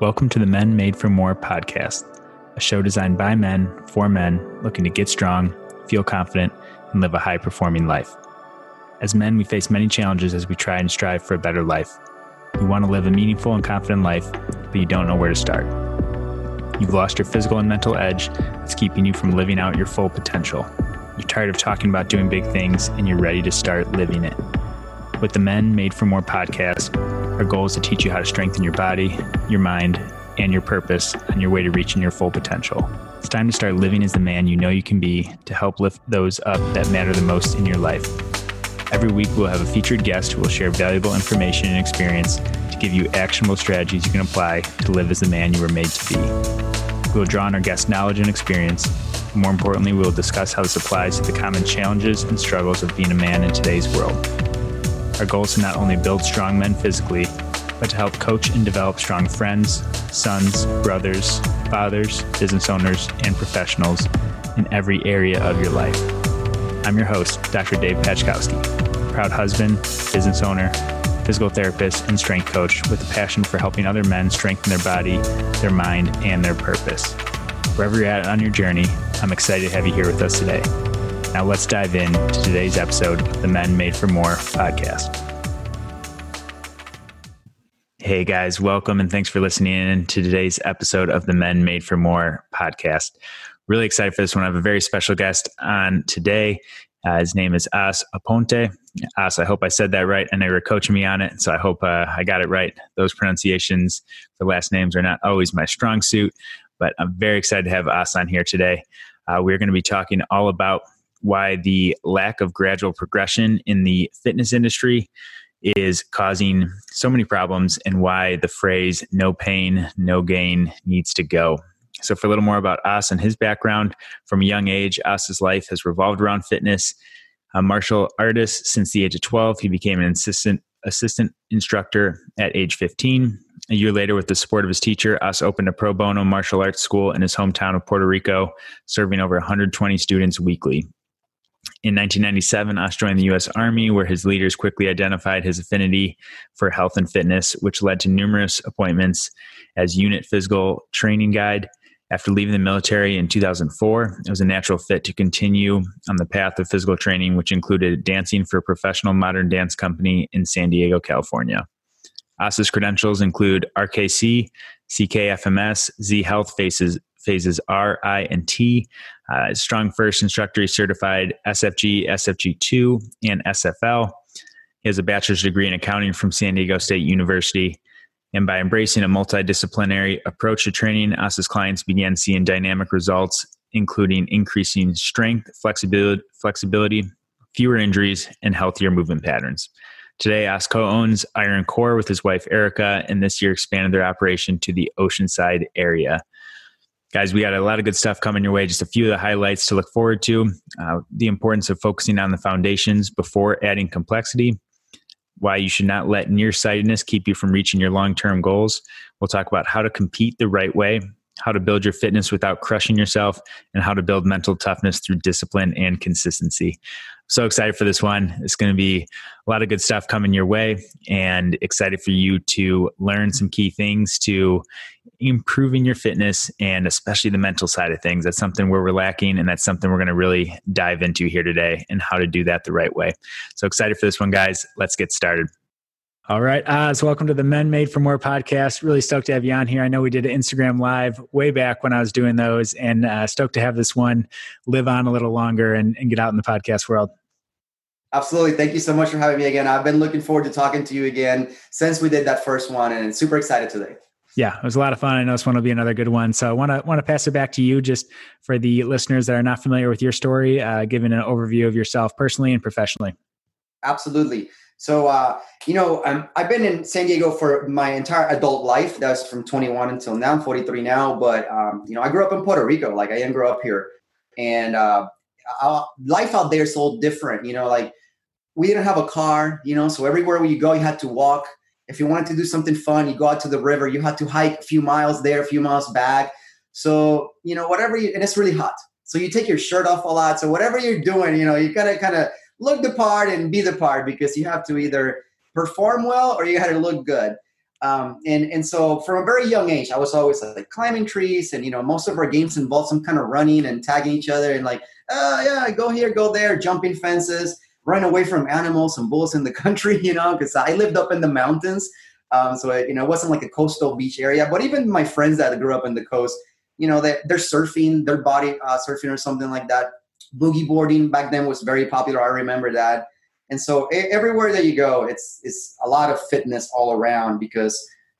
Welcome to the Men Made for More podcast, a show designed by men for men looking to get strong, feel confident, and live a high performing life. As men, we face many challenges as we try and strive for a better life. You want to live a meaningful and confident life, but you don't know where to start. You've lost your physical and mental edge that's keeping you from living out your full potential. You're tired of talking about doing big things and you're ready to start living it. With the Men Made for More podcast, our goal is to teach you how to strengthen your body, your mind, and your purpose on your way to reaching your full potential. It's time to start living as the man you know you can be to help lift those up that matter the most in your life. Every week, we'll have a featured guest who will share valuable information and experience to give you actionable strategies you can apply to live as the man you were made to be. We will draw on our guest knowledge and experience. More importantly, we will discuss how this applies to the common challenges and struggles of being a man in today's world. Our goal is to not only build strong men physically, but to help coach and develop strong friends, sons, brothers, fathers, business owners, and professionals in every area of your life. I'm your host, Dr. Dave Pachkowski, proud husband, business owner, physical therapist, and strength coach with a passion for helping other men strengthen their body, their mind, and their purpose. Wherever you're at on your journey, I'm excited to have you here with us today. Now let's dive in to today's episode of the Men Made for More podcast. Hey guys, welcome and thanks for listening in to today's episode of the Men Made for More podcast. Really excited for this one. I have a very special guest on today. Uh, his name is As Aponte. As, I hope I said that right, and they were coaching me on it, so I hope uh, I got it right. Those pronunciations for last names are not always my strong suit, but I'm very excited to have As on here today. Uh, we're going to be talking all about why the lack of gradual progression in the fitness industry is causing so many problems and why the phrase no pain, no gain needs to go. So, for a little more about As and his background, from a young age, As's life has revolved around fitness. A martial artist since the age of 12, he became an assistant assistant instructor at age 15. A year later, with the support of his teacher, As opened a pro bono martial arts school in his hometown of Puerto Rico, serving over 120 students weekly. In 1997, As joined the U.S. Army, where his leaders quickly identified his affinity for health and fitness, which led to numerous appointments as unit physical training guide. After leaving the military in 2004, it was a natural fit to continue on the path of physical training, which included dancing for a professional modern dance company in San Diego, California. As's credentials include RKC, CKFMS, Z Health Faces, phases R, I, and T. Uh, StrongFirst Instructor certified SFG, SFG2, and SFL. He has a bachelor's degree in accounting from San Diego State University. And by embracing a multidisciplinary approach to training, us clients began seeing dynamic results, including increasing strength, flexibility, flexibility fewer injuries, and healthier movement patterns. Today, As co-owns Iron Core with his wife Erica, and this year expanded their operation to the Oceanside area guys, we got a lot of good stuff coming your way. Just a few of the highlights to look forward to. Uh, the importance of focusing on the foundations before adding complexity. Why you should not let nearsightedness keep you from reaching your long term goals. We'll talk about how to compete the right way, how to build your fitness without crushing yourself, and how to build mental toughness through discipline and consistency so excited for this one. It's going to be a lot of good stuff coming your way and excited for you to learn some key things to improving your fitness and especially the mental side of things. That's something where we're lacking and that's something we're going to really dive into here today and how to do that the right way. So excited for this one, guys. Let's get started. All right, As, welcome to the Men Made for More podcast. Really stoked to have you on here. I know we did an Instagram live way back when I was doing those, and uh, stoked to have this one live on a little longer and, and get out in the podcast world. Absolutely. Thank you so much for having me again. I've been looking forward to talking to you again since we did that first one, and super excited today. Yeah, it was a lot of fun. I know this one will be another good one. So I want to want to pass it back to you, just for the listeners that are not familiar with your story, uh, giving an overview of yourself personally and professionally. Absolutely. So, uh, you know, um, I've been in San Diego for my entire adult life. That's from 21 until now. I'm 43 now, but um, you know, I grew up in Puerto Rico. Like I didn't grow up here, and uh, life out there is so different. You know, like we didn't have a car. You know, so everywhere you go, you had to walk. If you wanted to do something fun, you go out to the river. You had to hike a few miles there, a few miles back. So, you know, whatever you, and it's really hot. So you take your shirt off a lot. So whatever you're doing, you know, you gotta kind of look the part and be the part because you have to either perform well or you got to look good. Um, and and so from a very young age, I was always like climbing trees, and you know most of our games involved some kind of running and tagging each other, and like oh yeah, go here, go there, jumping fences, run away from animals and bulls in the country, you know, because I lived up in the mountains, um, so it, you know it wasn't like a coastal beach area. But even my friends that grew up in the coast, you know, they, they're surfing, their body uh, surfing or something like that. Boogie boarding back then was very popular. I remember that and so everywhere that you go it's it's a lot of fitness all around because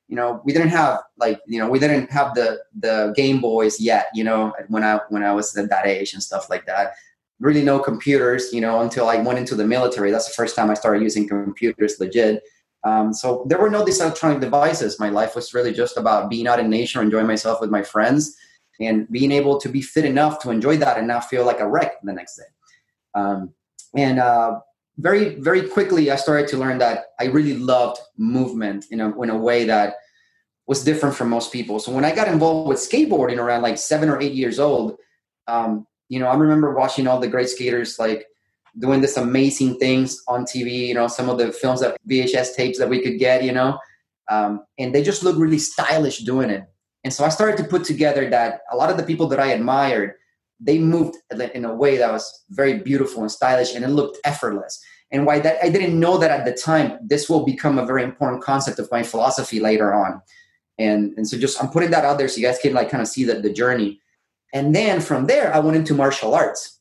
you know we didn't have like you know we didn't have the the game boys yet you know when i when i was at that age and stuff like that really no computers you know until i went into the military. That's the first time i started using computers legit. Um, so there were no electronic devices. My life was really just about being out in nature enjoying myself with my friends and being able to be fit enough to enjoy that and not feel like a wreck the next day. Um, and uh, very very quickly i started to learn that i really loved movement in a, in a way that was different from most people. So when i got involved with skateboarding around like seven or eight years old um, you know i remember watching all the great skaters like doing this amazing things on tv you know some of the films that vhs tapes that we could get you know um, and they just look really stylish doing it. And so i started to put together that a lot of the people that i admired they moved in a way that was very beautiful and stylish and it looked effortless. And why that i didn't know that at the time this will become a very important concept of my philosophy later on. And and so just i'm putting that out there so you guys can like kind of see the, the journey and then from there i went into martial arts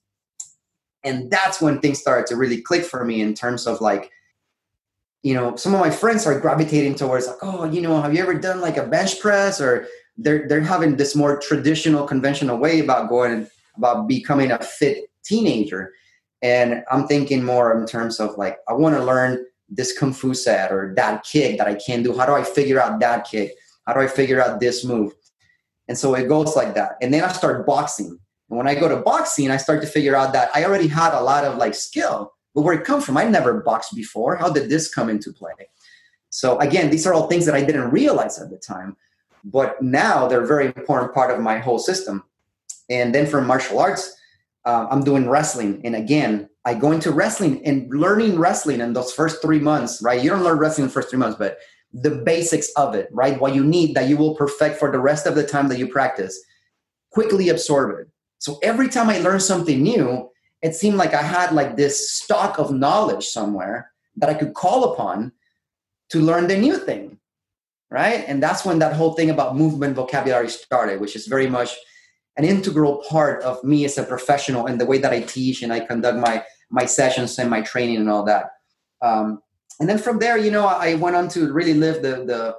and that's when things started to really click for me in terms of like you know some of my friends are gravitating towards like oh you know have you ever done like a bench press or they're they're having this more traditional conventional way about going about becoming a fit teenager. And I'm thinking more in terms of like, I want to learn this kung fu set or that kick that I can't do. How do I figure out that kick? How do I figure out this move? And so it goes like that. And then I start boxing. And when I go to boxing, I start to figure out that I already had a lot of like skill, but where it come from, I never boxed before. How did this come into play? So again, these are all things that I didn't realize at the time, but now they're a very important part of my whole system. And then from martial arts, uh, I'm doing wrestling. And again, I go into wrestling and learning wrestling in those first three months, right? You don't learn wrestling in the first three months, but the basics of it, right? What you need that you will perfect for the rest of the time that you practice, quickly absorb it. So every time I learn something new, it seemed like I had like this stock of knowledge somewhere that I could call upon to learn the new thing, right? And that's when that whole thing about movement vocabulary started, which is very much an integral part of me as a professional and the way that I teach and I conduct my my sessions and my training and all that. Um, and then from there, you know, I went on to really live the the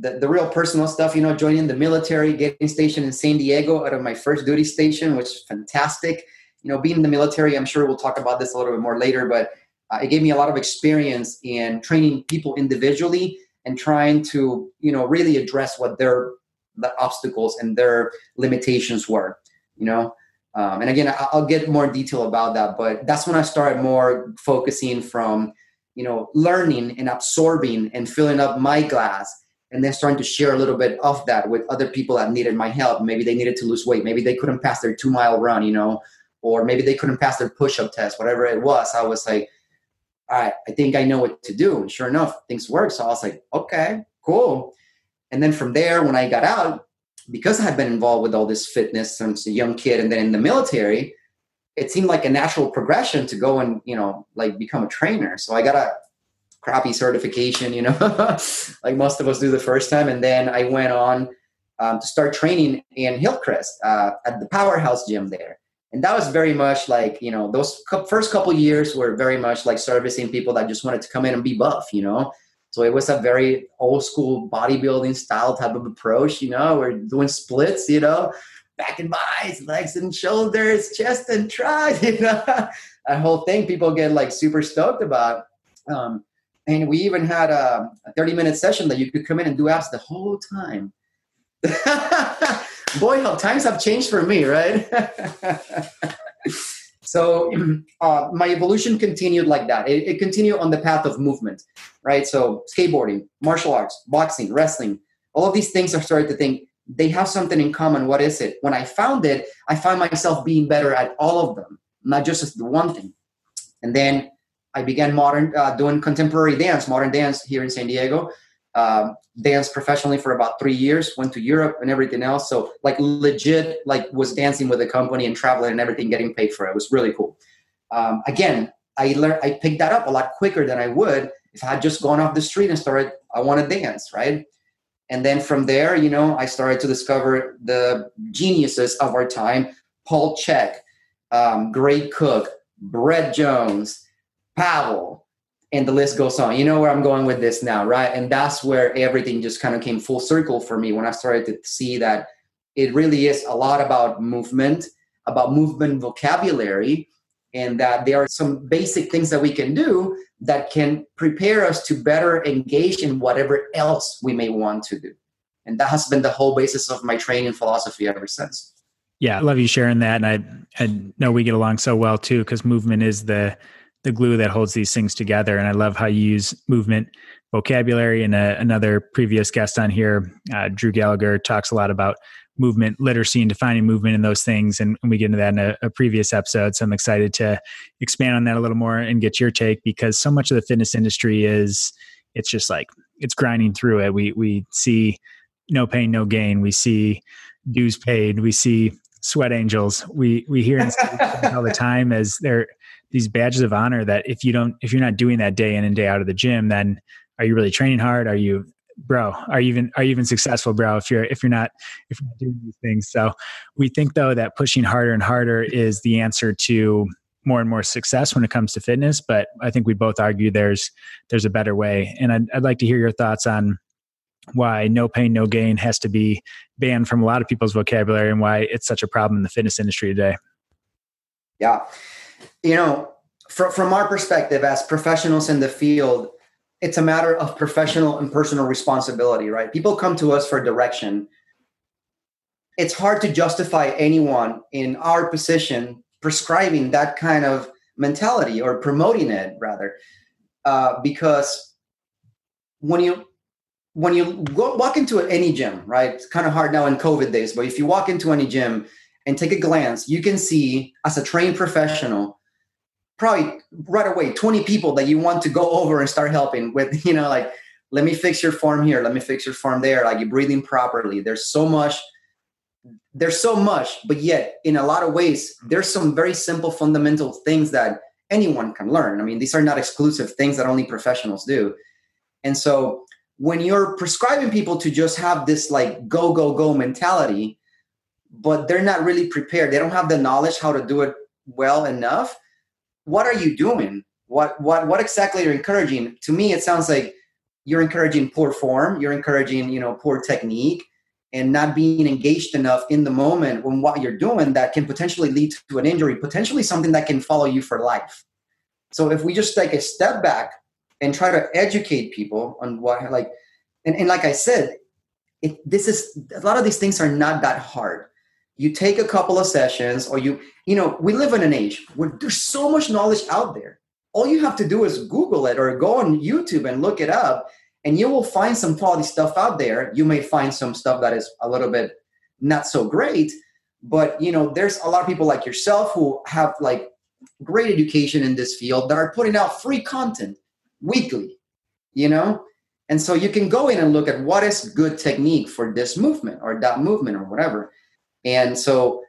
the, the real personal stuff. You know, joining the military, getting stationed in San Diego out of my first duty station, which is fantastic. You know, being in the military, I'm sure we'll talk about this a little bit more later, but uh, it gave me a lot of experience in training people individually and trying to you know really address what their the obstacles and their limitations were you know um, and again i'll get more detail about that but that's when i started more focusing from you know learning and absorbing and filling up my glass and then starting to share a little bit of that with other people that needed my help. Maybe they needed to lose weight. Maybe they couldn't pass their two mile run you know or maybe they couldn't pass their push-up test whatever it was. I was like all right i think i know what to do. And sure enough things worked. So i was like okay cool. And then from there, when I got out, because I had been involved with all this fitness since a young kid and then in the military, it seemed like a natural progression to go and, you know, like become a trainer. So I got a crappy certification, you know, like most of us do the first time. And then I went on um, to start training in Hillcrest uh, at the powerhouse gym there. And that was very much like, you know, those first couple years were very much like servicing people that just wanted to come in and be buff, you know, so it was a very old school bodybuilding style type of approach. You know, we're doing splits, you know, back and biceps, legs and shoulders, chest and tries, you know, that whole thing people get like super stoked about. Um, and we even had a, a 30 minute session that you could come in and do abs the whole time. Boy, how times have changed for me, right? So uh, my evolution continued like that. It, it, continued on the path of movement, right? So skateboarding, martial arts, boxing, wrestling, all of these things I started to think they have something in common. What is it? When I found it, I found myself being better at all of them, not just the one thing. And then I began modern uh, doing contemporary dance, modern dance here in San Diego. um, danced professionally for about three years went to europe and everything else so like legit like was dancing with a company and traveling and everything getting paid for it, it was really cool um, again i learned i picked that up a lot quicker than i would if i had just gone off the street and started i want to dance right and then from there you know i started to discover the geniuses of our time paul chek um, Gray Cook brett jones pavel and the list goes on. You know where I'm going with this now, right? And that's where everything just kind of came full circle for me when I started to see that it really is a lot about movement, about movement vocabulary, and that there are some basic things that we can do that can prepare us to better engage in whatever else we may want to do. And that has been the whole basis of my training philosophy ever since. Yeah, I love you sharing that. And I, I know we get along so well too, because movement is the the glue that holds these things together. And I love how you use movement vocabulary. And uh, another previous guest on here, uh, Drew Gallagher, talks a lot about movement literacy and defining movement and those things. And, we get into that in a, a, previous episode. So I'm excited to expand on that a little more and get your take because so much of the fitness industry is it's just like it's grinding through it. We we see no pain, no gain. We see dues paid. We see sweat angels. We we hear all the time as they're these badges of honor that if you don't if you're not doing that day in and day out of the gym then are you really training hard are you bro are you even are you even successful bro if you're if you're not if you're not doing these things? So we think though that pushing harder and harder is the answer to more and more success when it comes to fitness but i think we both argue there's there's a better way. And i'd, I'd like to hear your thoughts on why no pain no gain has to be banned from a lot of people's vocabulary and why it's such a problem in the fitness industry today. Yeah. You know, from, from our perspective as professionals in the field, it's a matter of professional and personal responsibility, right? People come to us for direction. It's hard to justify anyone in our position prescribing that kind of mentality or promoting it rather uh, because when you when you go, walk into any gym right it's kind of hard now in covid days but if you walk into any gym and take a glance you can see as a trained professional probably right away 20 people that you want to go over and start helping with you know like let me fix your form here. Let me fix your form there. Like you're breathing properly. There's so much there's so much but yet in a lot of ways mm-hmm. there's some very simple fundamental things that anyone can learn. I mean these are not exclusive things that only professionals do. And so when you're prescribing people to just have this like go go go mentality but they're not really prepared they don't have the knowledge how to do it well enough what are you doing? What what what exactly are you encouraging? To me, it sounds like you're encouraging poor form. You're encouraging you know poor technique and not being engaged enough in the moment when what you're doing that can potentially lead to an injury, potentially something that can follow you for life. So if we just take a step back and try to educate people on what like and, and like I said, it, this is a lot of these things are not that hard you take a couple of sessions or you you know we live in an age where there's so much knowledge out there. All you have to do is google it or go on youtube and look it up and you will find some quality stuff out there. You may find some stuff that is a little bit not so great but you know there's a lot of people like yourself who have like great education in this field that are putting out free content weekly you know? And so you can go in and look at what is good technique for this movement or that movement or whatever and so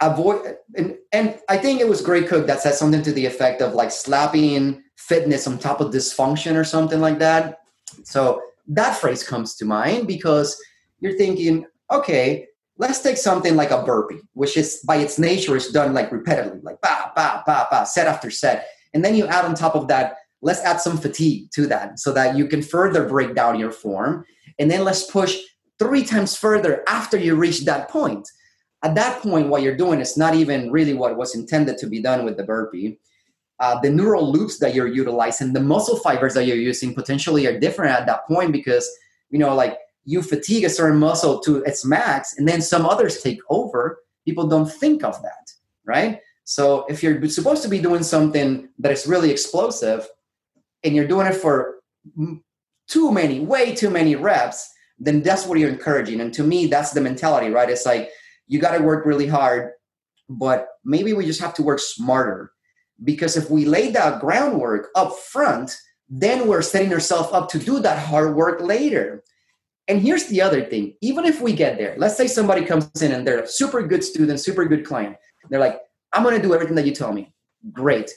avoid and, and I think it was Gray Cook that said something to the effect of like slapping fitness on top of dysfunction or something like that. So that phrase comes to mind because you're thinking, okay, let's take something like a burpee, which is by its nature is done like repetitively, like ba ba ba ba, set after set. And then you add on top of that, let's add some fatigue to that so that you can further break down your form. And then let's push three times further after you reach that point at that point, what you're doing is not even really what was intended to be done with the burpee. Uh, the neural loops that you're utilizing, the muscle fibers that you're using potentially are different at that point because, you know, like you fatigue a certain muscle to its max and then some others take over. People don't think of that, right? So if you're supposed to be doing something that is really explosive and you're doing it for too many, way too many reps, then that's what you're encouraging. And to me, that's the mentality, right? It's like, you got to work really hard, but maybe we just have to work smarter. Because if we lay that groundwork up front, then we're setting ourselves up to do that hard work later. And here's the other thing even if we get there, let's say somebody comes in and they're a super good student, super good client. They're like, I'm going to do everything that you tell me. Great.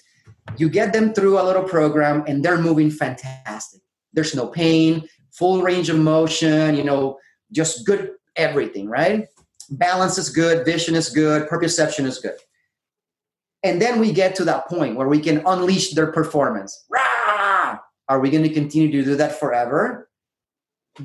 You get them through a little program and they're moving fantastic. There's no pain, full range of motion, you know, just good everything, right? Balance is good, vision is good, perception is good. And then we get to that point where we can unleash their performance. Rah! Are we going to continue to do that forever?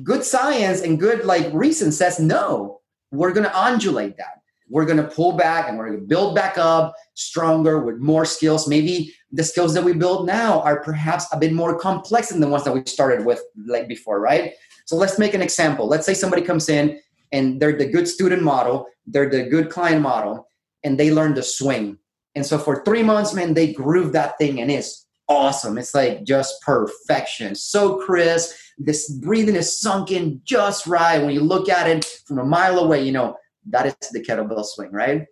Good science and good like reason says no. We're going to undulate that we're going to pull back and we're going to build back up stronger with more skills. Maybe the skills that we build now are perhaps a bit more complex than the ones that we started with like before, right? So let's make an example. Let's say somebody comes in and they're the good student model, they're the good client model, and they learn to swing. And so for three months, man, they groove that thing and it's awesome. It's like just perfection. So crisp. This breathing is sunk in just right. When you look at it from a mile away, you know, that is the kettlebell swing, right?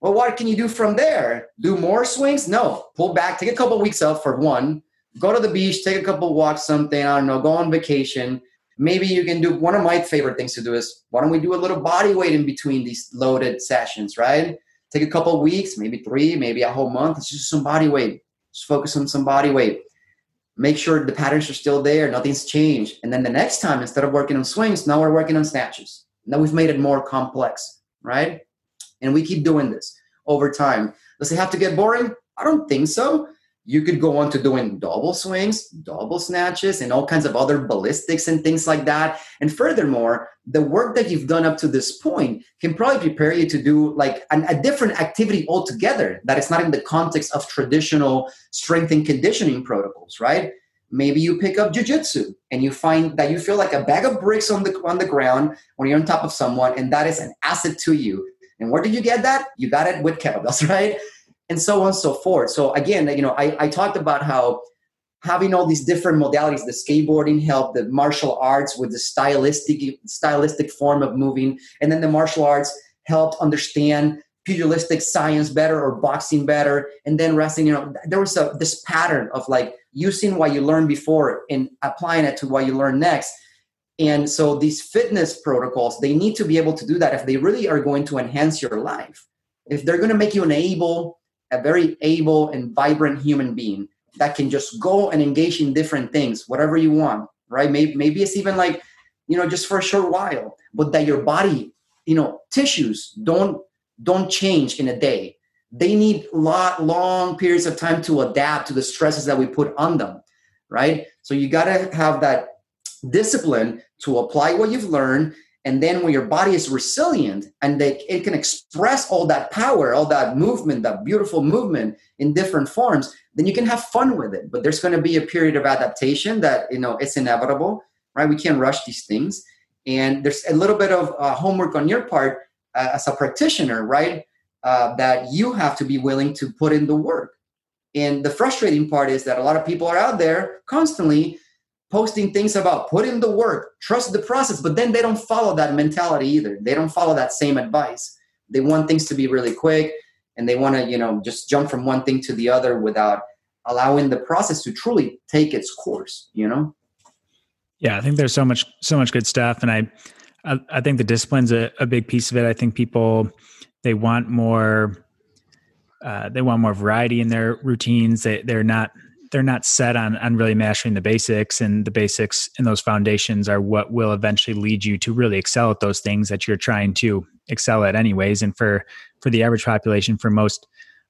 Well, what can you do from there? Do more swings? No. Pull back, take a couple of weeks off for one, go to the beach, take a couple walks, something, I don't know, go on vacation. Maybe you can do one of my favorite things to do is why don't we do a little body weight in between these loaded sessions, right? Take a couple weeks, maybe three, maybe a whole month. Let's just some body weight. Just focus on some body weight. Make sure the patterns are still there, nothing's changed. And then the next time, instead of working on swings, now we're working on snatches now we've made it more complex, right? And we keep doing this over time. Does it have to get boring? I don't think so. You could go on to doing double swings, double snatches, and all kinds of other ballistics and things like that. And furthermore, the work that you've done up to this point can probably prepare you to do like an, a different activity altogether that is not in the context of traditional strength and conditioning protocols, right? maybe you pick up jujitsu and you find that you feel like a bag of bricks on the on the ground when you're on top of someone, and that is an asset to you. And where did you get that? You got it with kettlebells, right? And so on and so forth. So again, you know, I, I talked about how having all these different modalities, the skateboarding helped, the martial arts with the stylistic stylistic form of moving, and then the martial arts helped understand pugilistic science better or boxing better and then wrestling you know there was a this pattern of like using what you learned before and applying it to what you learn next and so these fitness protocols they need to be able to do that if they really are going to enhance your life if they're going to make you an able a very able and vibrant human being that can just go and engage in different things whatever you want right maybe, maybe it's even like you know just for a short while but that your body you know tissues don't don't change in a day. They need lot long periods of time to adapt to the stresses that we put on them, right? So you got to have that discipline to apply what you've learned and then when your body is resilient and they, it can express all that power all that movement that beautiful movement in different forms then you can have fun with it but there's going to be a period of adaptation that you know it's inevitable right we can't rush these things and there's a little bit of uh, homework on your part uh, as a practitioner, right? Uh, that you have to be willing to put in the work. And the frustrating part is that a lot of people are out there constantly posting things about put in the work, trust the process, but then they don't follow that mentality either. They don't follow that same advice. They want things to be really quick and they want to, you know, just jump from one thing to the other without allowing the process to truly take its course, you know? Yeah, I think there's so much so much good stuff and I I, I think the discipline's a, a big piece of it. I think people they want more uh, they want more variety in their routines. They they're not they're not set on on really mastering the basics and the basics and those foundations are what will eventually lead you to really excel at those things that you're trying to excel at anyways and for for the average population for most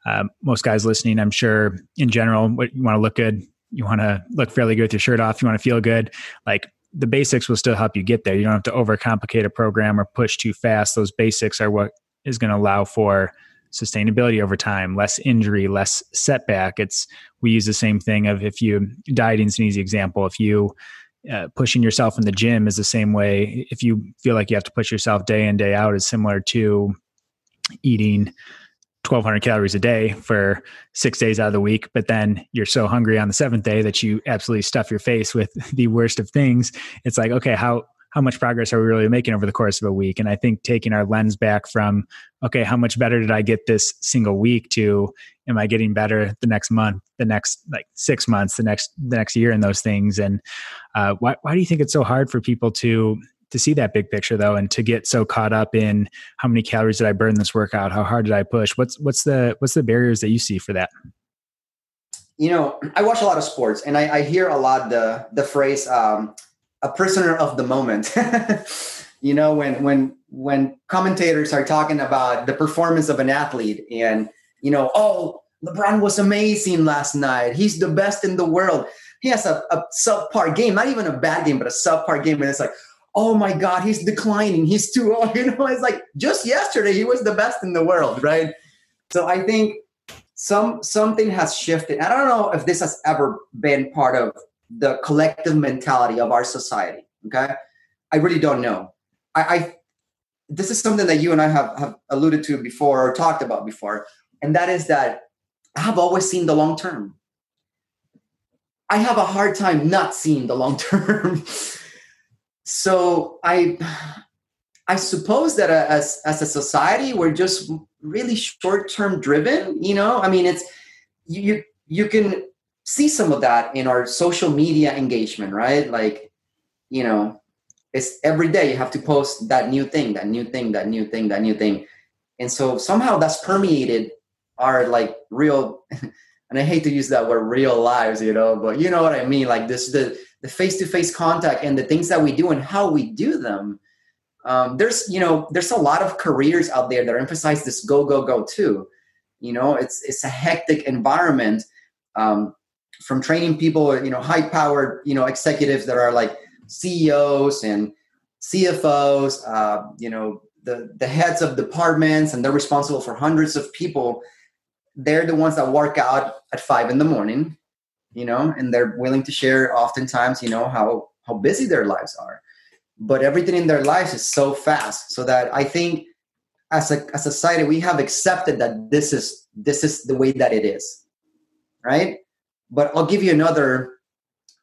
uh, most guys listening i'm sure in general what you want to look good you want to look fairly good with your shirt off you want to feel good like the basics will still help you get there. You don't have to overcomplicate a program or push too fast. Those basics are what is going to allow for sustainability over time, less injury, less setback. It's we use the same thing of if you dieting is an easy example. If you uh, pushing yourself in the gym is the same way. If you feel like you have to push yourself day in day out, is similar to eating 1200 calories a day for six days out of the week but then you're so hungry on the seventh day that you absolutely stuff your face with the worst of things it's like okay how how much progress are we really making over the course of a week and i think taking our lens back from okay how much better did i get this single week to am I getting better the next month, the next like six months, the next the next year, in those things? And uh, why why do you think it's so hard for people to to see that big picture though, and to get so caught up in how many calories did I burn this workout? How hard did I push? What's what's the what's the barriers that you see for that? You know, I watch a lot of sports, and I, I hear a lot the the phrase um, "a prisoner of the moment." you know, when when when commentators are talking about the performance of an athlete, and you know, oh, LeBron was amazing last night. He's the best in the world. He has a, a subpar game, not even a bad game, but a subpar game, and it's like, oh my God, he's declining. He's too old. You know, it's like just yesterday he was the best in the world, right? So I think some something has shifted. I don't know if this has ever been part of the collective mentality of our society. Okay. I really don't know. I, I this is something that you and I have, have alluded to before or talked about before, and that is that I have always seen the long term. I have a hard time not seeing the long term. so I I suppose that uh, as as a society we're just really short term driven. You know, I mean, it's you you can see some of that in our social media engagement, right? Like, you know, it's every day you have to post that new thing, that new thing, that new thing, that new thing, and so somehow that's permeated our like real. and I hate to use that word, real lives, you know, but you know what I mean. Like this, the the face-to-face contact and the things that we do and how we do them um, there's you know there's a lot of careers out there that emphasize this go go go too you know it's it's a hectic environment um, from training people you know high powered you know executives that are like ceos and cfos uh, you know the the heads of departments and they're responsible for hundreds of people they're the ones that work out at five in the morning you know, and they're willing to share oftentimes, you know, how how busy their lives are. But everything in their lives is so fast, so that I think as a as a society we have accepted that this is this is the way that it is, right? But I'll give you another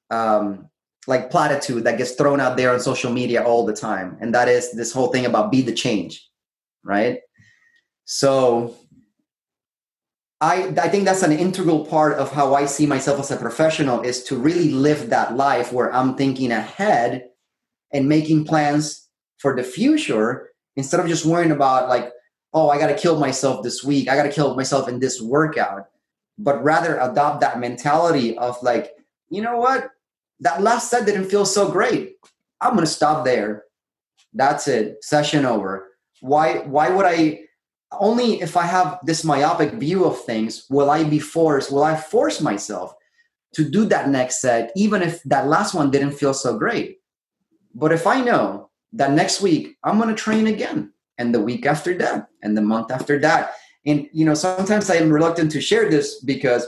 um, like platitude that gets thrown out there on social media all the time, and that is this whole thing about be the change, right? So I, I think that's an integral part of how I see myself as a professional is to really live that life where I'm thinking ahead and making plans for the future instead of just worrying about like, oh, I got to kill myself this week. I got to kill myself in this workout. But rather adopt that mentality of like, you know what? That last set didn't feel so great. I'm to stop there. That's it. Session over. Why, why would I only if I have this myopic view of things will I be forced, will I force myself to do that next set, even if that last one didn't feel so great. But if I know that next week I'm to train again, and the week after that, and the month after that, and you know, sometimes I am reluctant to share this because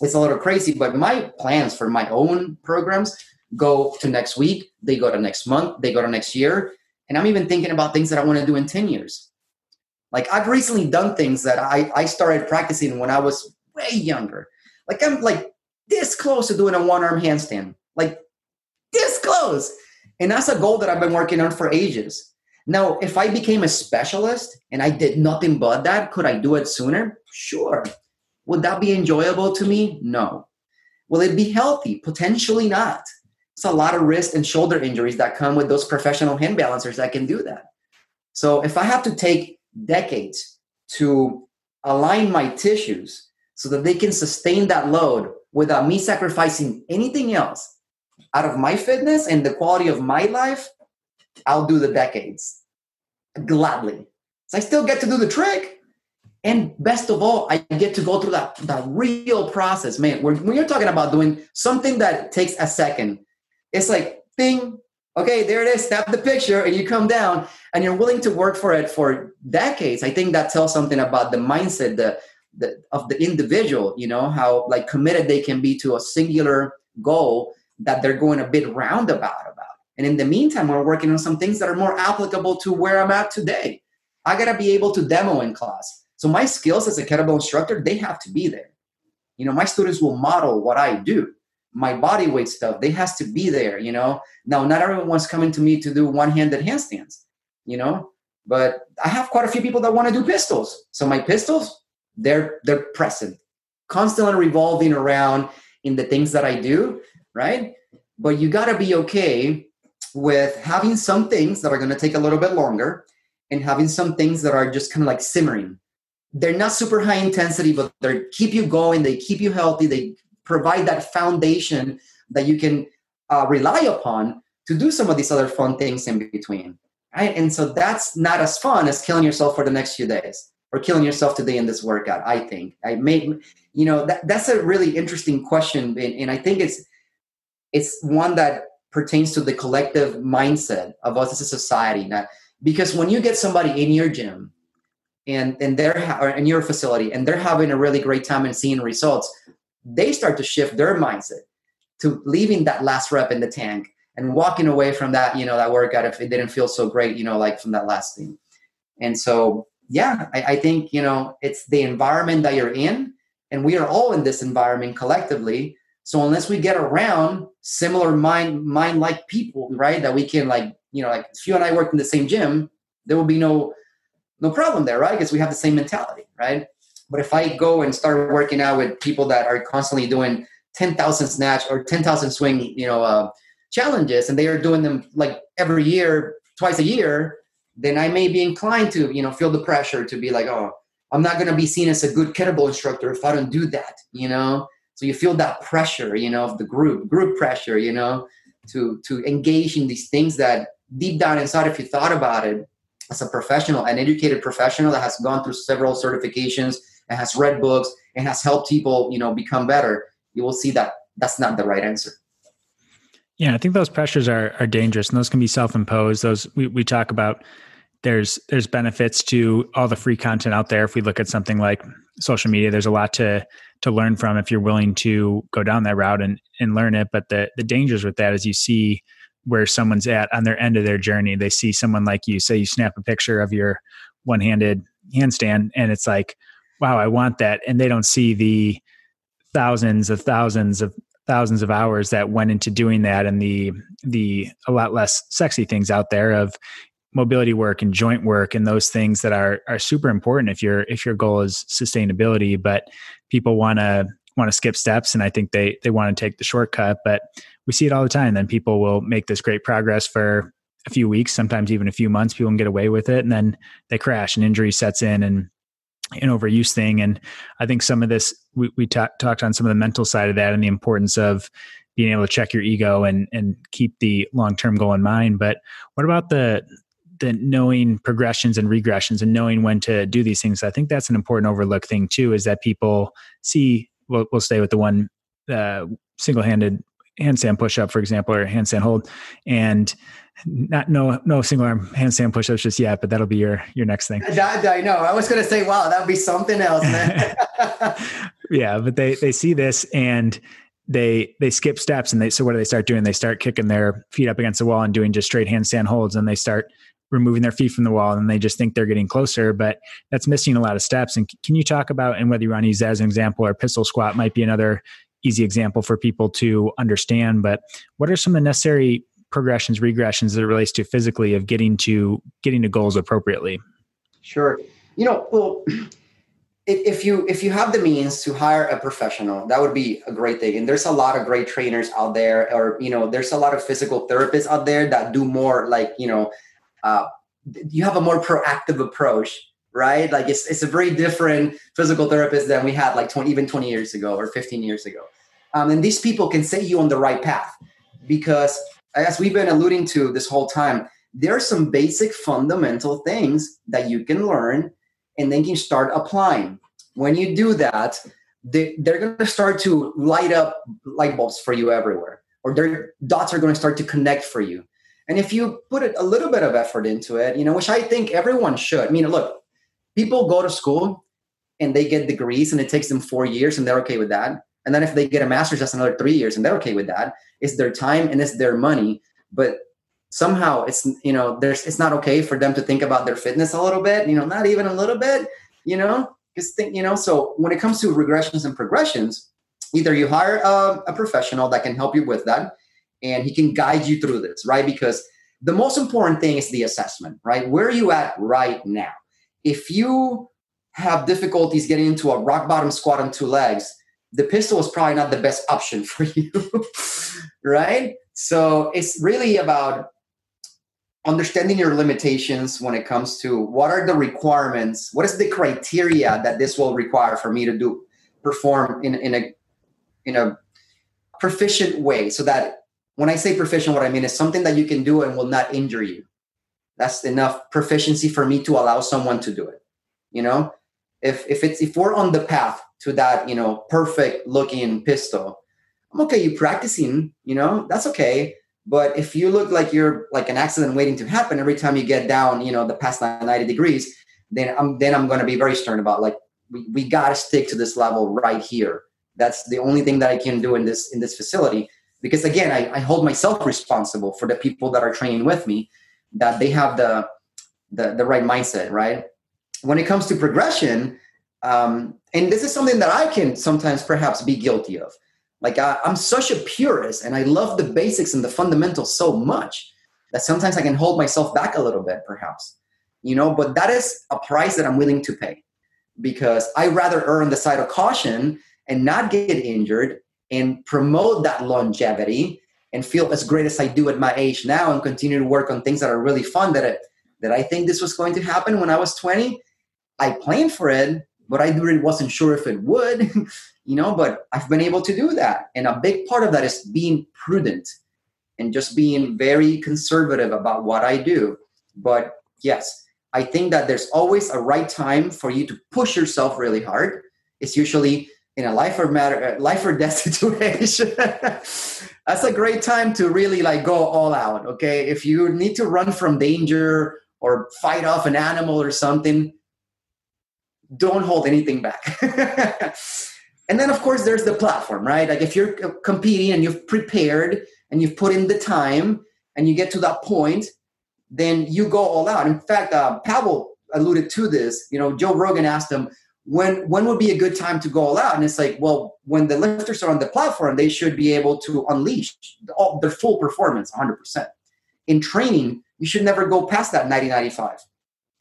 it's a little crazy, but my plans for my own programs go to next week, they go to next month, they go to next year. And I'm even thinking about things that I want to do in 10 years like I've recently done things that I, I started practicing when I was way younger. Like I'm like this close to doing a one arm handstand, like this close. And that's a goal that I've been working on for ages. Now, if I became a specialist and I did nothing but that, could I do it sooner? Sure. Would that be enjoyable to me? No. Will it be healthy? Potentially not. It's a lot of wrist and shoulder injuries that come with those professional hand balancers that can do that. So if I have to take decades to align my tissues so that they can sustain that load without me sacrificing anything else out of my fitness and the quality of my life, I'll do the decades gladly. So I still get to do the trick. And best of all, I get to go through that, that real process. Man, when you're talking about doing something that takes a second, it's like, bing, okay, there it is, snap the picture, and you come down and you're willing to work for it for decades. I think that tells something about the mindset the, the, of the individual, you know, how like committed they can be to a singular goal that they're going a bit roundabout about. And in the meantime, we're working on some things that are more applicable to where I'm at today. I got to be able to demo in class. So my skills as a kettlebell instructor, they have to be there. You know, my students will model what I do my body weight stuff they has to be there you know now not everyone's coming to me to do one-handed handstands you know but i have quite a few people that want to do pistols so my pistols they're they're present constantly revolving around in the things that I do, right? But you got to be okay with having some things that are going to take a little bit longer and having some things that are just kind of like simmering. They're not super high intensity, but they keep you going. They keep you healthy. They provide that foundation that you can uh, rely upon to do some of these other fun things in between. Right? And so that's not as fun as killing yourself for the next few days or killing yourself today in this workout. I think I made, you know, that, that's a really interesting question, and, and I think it's it's one that pertains to the collective mindset of us as a society. Now, because when you get somebody in your gym and and they're ha- or in your facility and they're having a really great time and seeing results, they start to shift their mindset to leaving that last rep in the tank and walking away from that, you know, that workout if it didn't feel so great, you know, like from that last thing. And so, yeah, I, I think, you know, it's the environment that you're in. And we are all in this environment collectively. So unless we get around similar mind mind like people, right, that we can like, you know, like if you and I work in the same gym, there will be no no problem there, right? Because we have the same mentality, right? But if I go and start working out with people that are constantly doing 10,000 snatch or 10,000 swing, you know, uh, challenges and they are doing them like every year, twice a year, then I may be inclined to, you know, feel the pressure to be like, oh, I'm not going to be seen as a good kettlebell instructor if I don't do that, you know? So you feel that pressure, you know, of the group, group pressure, you know, to to engage in these things that deep down inside, if you thought about it, as a professional, an educated professional that has gone through several certifications and has read books and has helped people, you know, become better, you will see that that's not the right answer. Yeah, I think those pressures are are dangerous, and those can be self imposed. Those we we talk about. There's there's benefits to all the free content out there. If we look at something like social media, there's a lot to to learn from if you're willing to go down that route and and learn it. But the the dangers with that is you see where someone's at on their end of their journey. They see someone like you. Say you snap a picture of your one handed handstand, and it's like, wow, I want that, and they don't see the thousands of thousands of thousands of hours that went into doing that and the the a lot less sexy things out there of mobility work and joint work and those things that are are super important if your if your goal is sustainability but people want to want to skip steps and i think they they want to take the shortcut but we see it all the time then people will make this great progress for a few weeks sometimes even a few months people can get away with it and then they crash and injury sets in and an overuse thing. And I think some of this, we, we talked on some of the mental side of that and the importance of being able to check your ego and, and keep the long-term goal in mind. But what about the, the knowing progressions and regressions and knowing when to do these things? I think that's an important overlooked thing too, is that people see, we'll, we'll stay with the one uh, single-handed handstand push-up, for example, or handstand hold. And not no no single arm handstand push-ups just yet, but that'll be your your next thing. I, I know. I was gonna say, wow, that would be something else, man. yeah, but they they see this and they they skip steps and they so what do they start doing? They start kicking their feet up against the wall and doing just straight handstand holds and they start removing their feet from the wall and they just think they're getting closer, but that's missing a lot of steps. And can you talk about and whether you want to use that as an example or pistol squat might be another easy example for people to understand, but what are some of the necessary progressions, regressions that relates to physically of getting to getting to goals appropriately? Sure. You know, well, if you if you have the means to hire a professional, that would be a great thing. And there's a lot of great trainers out there, or you know, there's a lot of physical therapists out there that do more like you know, uh, you have a more proactive approach right? Like it's it's a very different physical therapist than we had like 20, even 20 years ago or 15 years ago. Um, and these people can set you on the right path because as we've been alluding to this whole time, there are some basic fundamental things that you can learn and then can start applying. When you do that, they, they're going to start to light up light bulbs for you everywhere, or their dots are going to start to connect for you. And if you put a little bit of effort into it, you know, which I think everyone should. I mean, look, people go to school and they get degrees and it takes them four years and they're okay with that. And then if they get a master's, that's another three years and they're okay with that. It's their time and it's their money. But somehow it's you know there's it's not okay for them to think about their fitness a little bit. You know, not even a little bit. You know, because think you know. So when it comes to regressions and progressions, either you hire a, a professional that can help you with that, and he can guide you through this, right? Because the most important thing is the assessment, right? Where are you at right now? If you have difficulties getting into a rock bottom squat on two legs, the pistol is probably not the best option for you, right? So it's really about understanding your limitations when it comes to what are the requirements, what is the criteria that this will require for me to do perform in, in a in a proficient way so that when I say proficient, what I mean is something that you can do and will not injure you. That's enough proficiency for me to allow someone to do it. You know, if if it's if we're on the path to that, you know, perfect looking pistol, I'm okay. You practicing, you know, that's okay. But if you look like you're like an accident waiting to happen every time you get down, you know, the past 90 degrees, then I'm then I'm to be very stern about like we, we got to stick to this level right here. That's the only thing that I can do in this in this facility because again, I, I hold myself responsible for the people that are training with me that they have the the, the right mindset, right? When it comes to progression, um, and this is something that I can sometimes perhaps be guilty of. Like I, I'm such a purist, and I love the basics and the fundamentals so much that sometimes I can hold myself back a little bit, perhaps. You know, but that is a price that I'm willing to pay because I rather err on the side of caution and not get injured and promote that longevity and feel as great as I do at my age now and continue to work on things that are really fun that I, that I think this was going to happen when I was 20. I planned for it, but I really wasn't sure if it would, you know, but I've been able to do that. And a big part of that is being prudent and just being very conservative about what I do. But yes, I think that there's always a right time for you to push yourself really hard. It's usually in a life or matter uh, life or death situation. That's a great time to really like go all out okay? If you need to run from danger or fight off an animal or something don't hold anything back. And then of course there's the platform right? Like if you're competing and you've prepared and you've put in the time and you get to that point then you go all out. In fact uh, pavel alluded to this. You know joe rogan asked him when when would be a good time to go all out? And it's like well when the lifters are on the platform they should be able to unleash all, their full performance 100% in training you should never go past that 90 95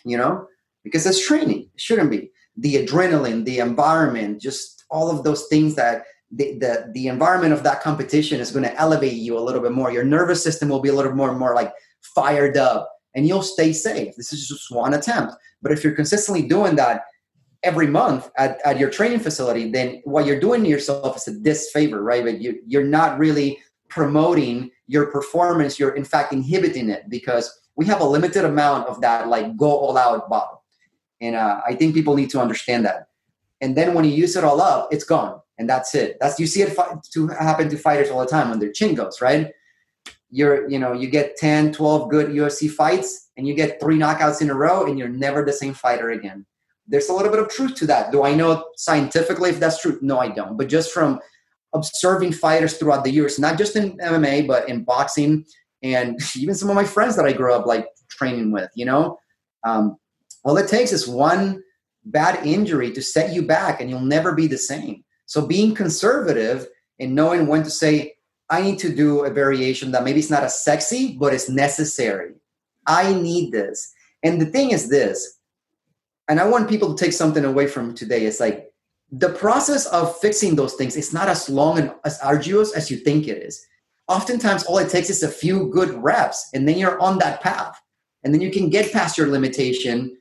you know? Because it's training it shouldn't be. The adrenaline the environment just all of those things that the, the, the environment of that competition is going to elevate you a little bit more. Your nervous system will be a little more more like fired up and you'll stay safe. This is just one attempt. But if you're consistently doing that every month at, at your training facility, then what you're doing to yourself is a disfavor, right? But you, you're not really promoting your performance. You're in fact inhibiting it because we have a limited amount of that, like go all out bottle. And uh, I think people need to understand that. And then when you use it all up, it's gone, and that's it. That's you see it fi- to happen to fighters all the time when their chin goes right. You're you know you get 10, 12 good UFC fights, and you get three knockouts in a row, and you're never the same fighter again there's a little bit of truth to that. Do I know scientifically if that's true? No, I don't. But just from observing fighters throughout the years, not just in MMA, but in boxing and even some of my friends that I grew up like training with, you know, um, all it takes is one bad injury to set you back and you'll never be the same. So being conservative and knowing when to say, I need to do a variation that maybe it's not as sexy, but it's necessary. I need this. And the thing is this and I want people to take something away from today. It's like the process of fixing those things is not as long and as arduous as you think it is. Oftentimes, all it takes is a few good reps, and then you're on that path. And then you can get past your limitation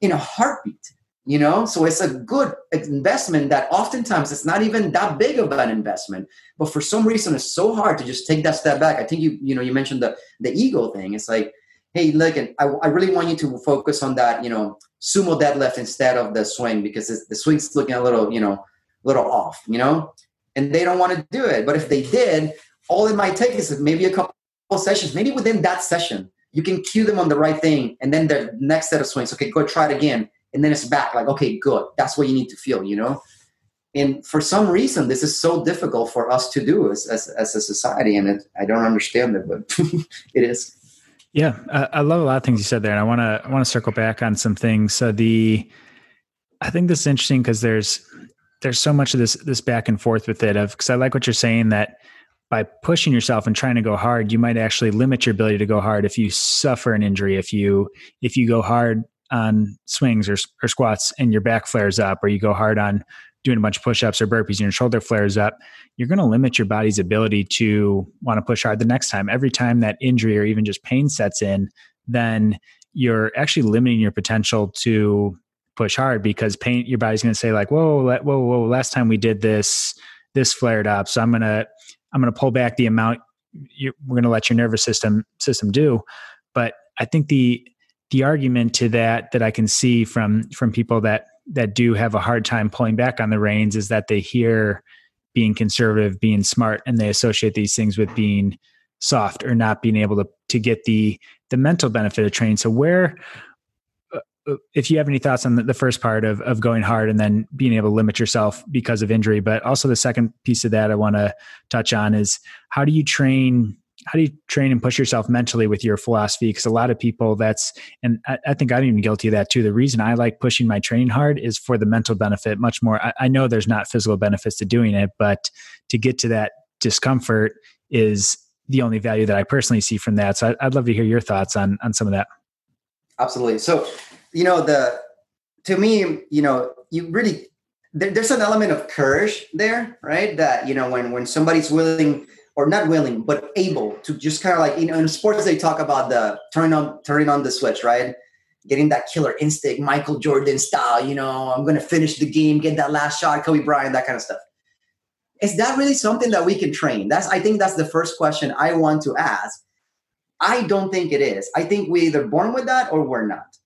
in a heartbeat, you know? So it's a good investment that oftentimes it's not even that big of an investment. But for some reason, it's so hard to just take that step back. I think you, you know, you mentioned the, the ego thing. It's like, hey, look, I, I really want you to focus on that, you know, sumo deadlift instead of the swing because the swing's looking a little, you know, little off, you know, and they don't want to do it. But if they did, all it might take is maybe a couple sessions, maybe within that session, you can cue them on the right thing, and then the next set of swings, okay, go try it again, and then it's back. Like, okay, good. That's what you need to feel, you know. And for some reason, this is so difficult for us to do as as, as a society, and it, I don't understand it, but it is. Yeah, I love a lot of things you said there, and I want to I want to circle back on some things. So the, I think this is interesting because there's there's so much of this this back and forth with it of because I like what you're saying that by pushing yourself and trying to go hard, you might actually limit your ability to go hard if you suffer an injury. If you if you go hard on swings or, or squats and your back flares up, or you go hard on doing a bunch of push-ups or burpees and your shoulder flares up, you're going to limit your body's ability to want to push hard the next time. Every time that injury or even just pain sets in, then you're actually limiting your potential to push hard because pain your body's going to say like whoa whoa whoa last time we did this this flared up so i'm going to i'm going to pull back the amount you, we're going to let your nervous system system do but i think the the argument to that that i can see from from people that that do have a hard time pulling back on the reins is that they hear being conservative being smart and they associate these things with being soft or not being able to to get the the mental benefit of training. So where uh, if you have any thoughts on the, the, first part of, of going hard and then being able to limit yourself because of injury but also the second piece of that i want to touch on is how do you train how do you train and push yourself mentally with your philosophy? Because a lot of people that's and I, I, think i'm even guilty of that too. The reason i like pushing my training hard is for the mental benefit much more. I, I know there's not physical benefits to doing it but to get to that discomfort is the only value that i personally see from that. So I, i'd love to hear your thoughts on on some of that. Absolutely. So you know the to me you know you really there, there's an element of courage there right? That you know when when somebody's willing or not willing but able to just kind of like you know in sports they talk about the turning on turning on the switch right getting that killer instinct michael jordan style you know i'm gonna finish the game get that last shot kobe bryant that kind of stuff is that really something that we can train that's i think that's the first question i want to ask i don't think it is i think we either born with that or we're not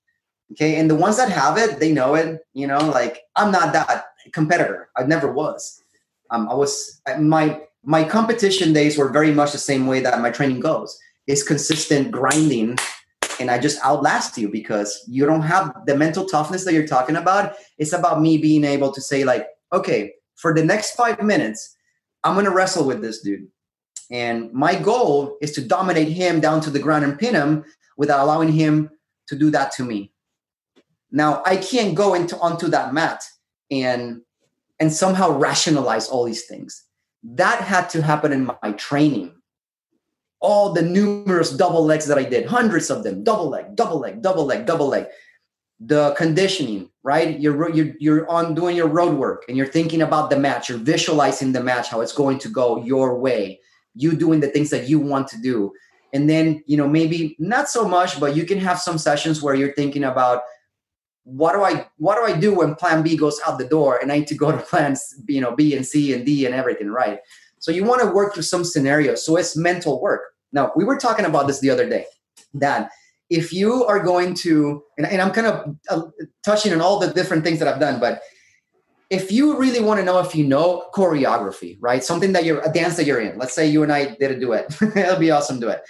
Okay. And the ones that have it, they know it. You know, like I'm not that competitor. I never was. Um, I was my my competition days were very much the same way that my training goes. It's consistent grinding, and I just outlast you because you don't have the mental toughness that you're talking about. It's about me being able to say like, okay, for the next five minutes, I'm gonna wrestle with this dude, and my goal is to dominate him down to the ground and pin him without allowing him to do that to me. Now I can't go into onto that mat and and somehow rationalize all these things. That had to happen in my training. All the numerous double legs that I did, hundreds of them, double leg, double leg, double leg, double leg. The conditioning, right? You're you're you're on doing your road work and you're thinking about the match. You're visualizing the match, how it's going to go your way. You doing the things that you want to do. And then, you know, maybe not so much, but you can have some sessions where you're thinking about what do I what do I do when plan B goes out the door and I need to go to plans, you know, B and C and D and everything, right? So you want to work through some scenarios. So it's mental work. Now, we were talking about this the other day that if you are going to, and, and I'm kind of uh, touching on all the different things that I've done, but if you really want to know if you know choreography, right? Something that you're a dance that you're in. Let's say you and I did a duet. It'll be awesome duet.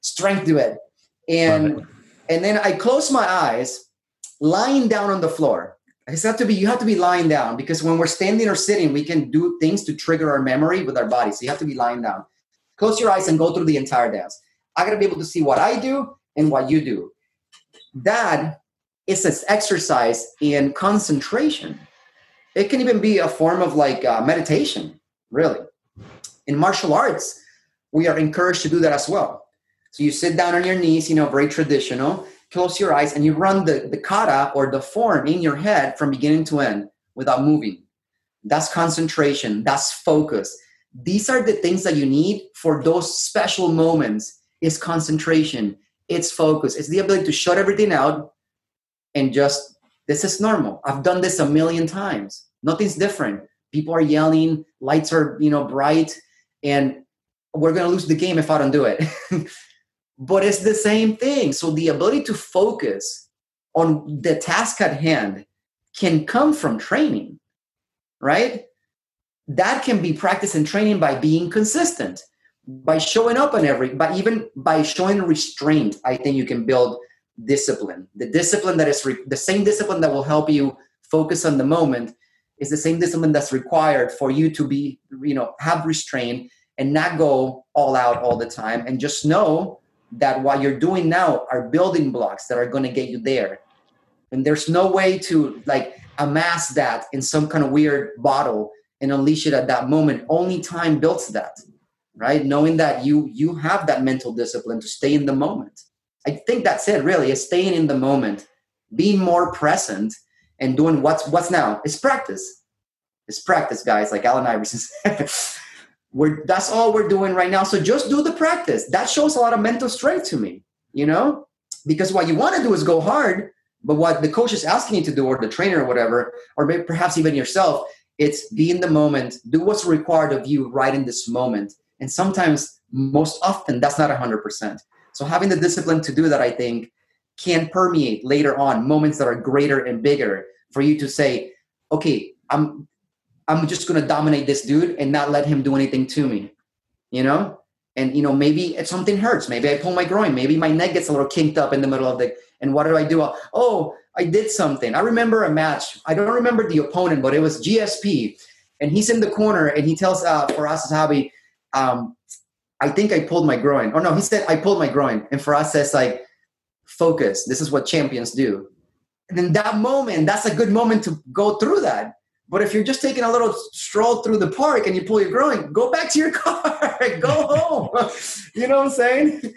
Strength duet. And and then I close my eyes lying down on the floor. It's have to be you have to be lying down because when we're standing or sitting, we can do things to trigger our memory with our body. So you have to be lying down. Close your eyes and go through the entire dance. I gotta be able to see what I do and what you do. That is an exercise in concentration. It can even be a form of like uh, meditation, really. In martial arts, we are encouraged to do that as well. So you sit down on your knees, you know, very traditional close your eyes and you run the, the kata or the form in your head from beginning to end without moving. That's concentration, that's focus. These are the things that you need for those special moments is concentration, it's focus, it's the ability to shut everything out and just this is normal. I've done this a million times. Nothing's different. People are yelling, lights are, you know, bright and we're going to lose the game if I don't do it. but it's the same thing. So the ability to focus on the task at hand can come from training, right? That can be practice and training by being consistent, by showing up on every, by even by showing restraint. I think you can build discipline. The discipline that is re- the same discipline that will help you focus on the moment is the same discipline that's required for you to be, you know, have restraint and not go all out all the time and just know that what you're doing now are building blocks that are going to get you there and there's no way to like amass that in some kind of weird bottle and unleash it at that moment only time builds that right knowing that you you have that mental discipline to stay in the moment i think that's it really is staying in the moment being more present and doing what's what's now. It's practice. It's practice, guys. Like Allen Iverson. we're that's all we're doing right now. So just do the practice. That shows a lot of mental strength to me, you know? Because what you want to do is go hard, but what the coach is asking you to do, or the trainer or whatever, or maybe perhaps even yourself, it's be in the moment, do what's required of you right in this moment. And sometimes, most often, that's not 100%. So having the discipline to do that, I think, can permeate later on moments that are greater and bigger for you to say, okay, I'm I'm just gonna dominate this dude and not let him do anything to me. You know? And you know, maybe if something hurts, maybe I pull my groin, maybe my neck gets a little kinked up in the middle of the and what do I do? Oh, I did something. I remember a match. I don't remember the opponent, but it was GSP. And he's in the corner and he tells uh, Firas Zahabi, um, I think I pulled my groin. Oh no, he said I pulled my groin. And Firas says like, focus. This is what champions do. And in that moment, that's a good moment to go through that. But if you're just taking a little stroll through the park and you pull your groin, go back to your car, go home. you know what I'm saying?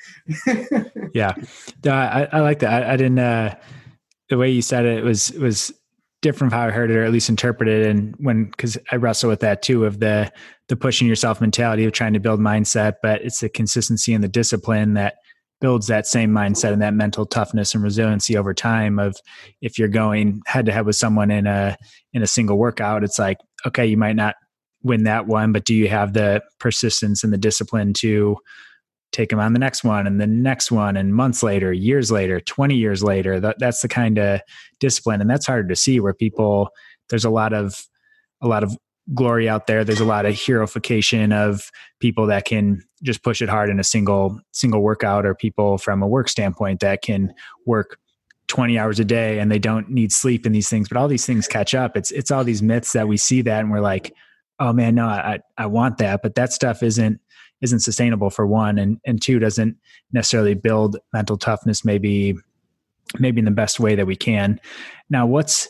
yeah, I, I like that. I, I didn't. Uh, the way you said it was was different from how I heard it, or at least interpreted. And when because I wrestle with that too of the the pushing yourself mentality of trying to build mindset, but it's the consistency and the discipline that builds that same mindset and that mental toughness and resiliency over time of if you're going head to head with someone in a in a single workout it's like okay you might not win that one but do you have the persistence and the discipline to take them on the next one and the next one and months later years later 20 years later? That, that's the kind of discipline and that's harder to see where people there's a lot of a lot of glory out there. There's a lot of heroification of people that can just push it hard in a single single workout or people from a work standpoint that can work 20 hours a day and they don't need sleep in these things. But all these things catch up. It's it's all these myths that we see that and we're like oh man no i i want that. But that stuff isn't isn't sustainable for one. And and two doesn't necessarily build mental toughness maybe maybe in the best way that we can. Now what's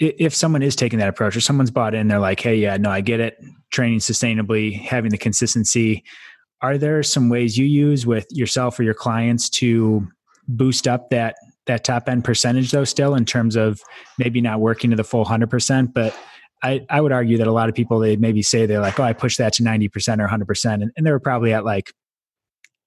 if someone is taking that approach or someone's bought in they're like hey yeah no i get it. Training sustainably having the consistency. Are there some ways you use with yourself or your clients to boost up that that top end percentage though still in terms of maybe not working to the full 100% but I, I would argue that a lot of people they maybe say they're like oh i pushed that to 90% or 100% and, and they were probably at like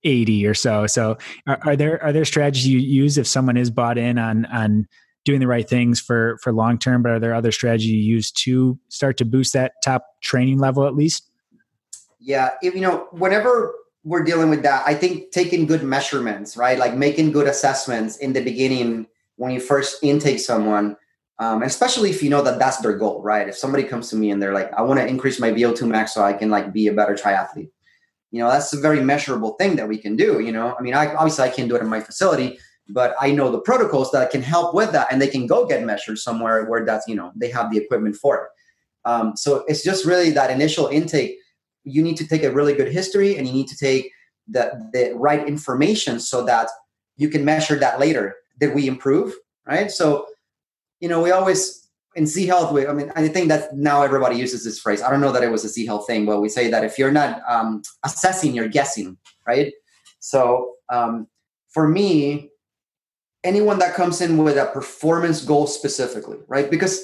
80 or so. So are, are there are there strategies you use if someone is bought in on on doing the right things for for long term but are there other strategies you use to start to boost that top training level at least yeah, if, you know, whenever we're dealing with that, I think taking good measurements, right? Like making good assessments in the beginning when you first intake someone, um, especially if you know that that's their goal, right? If somebody comes to me and they're like, I want to increase my VO2 max so I can like be a better triathlete, you know, that's a very measurable thing that we can do. You know, I mean, I obviously I can't do it in my facility, but I know the protocols that can help with that, and they can go get measured somewhere where that's you know they have the equipment for it. Um, so it's just really that initial intake you need to take a really good history and you need to take the, the right information so that you can measure that later. Did we improve? Right. So, you know, we always in Z Health, we, I mean, I think that now everybody uses this phrase. I don't know that it was a Z Health thing, but we say that if you're not um, assessing, you're guessing, right? So, um, for me, anyone that comes in with a performance goal specifically, right? Because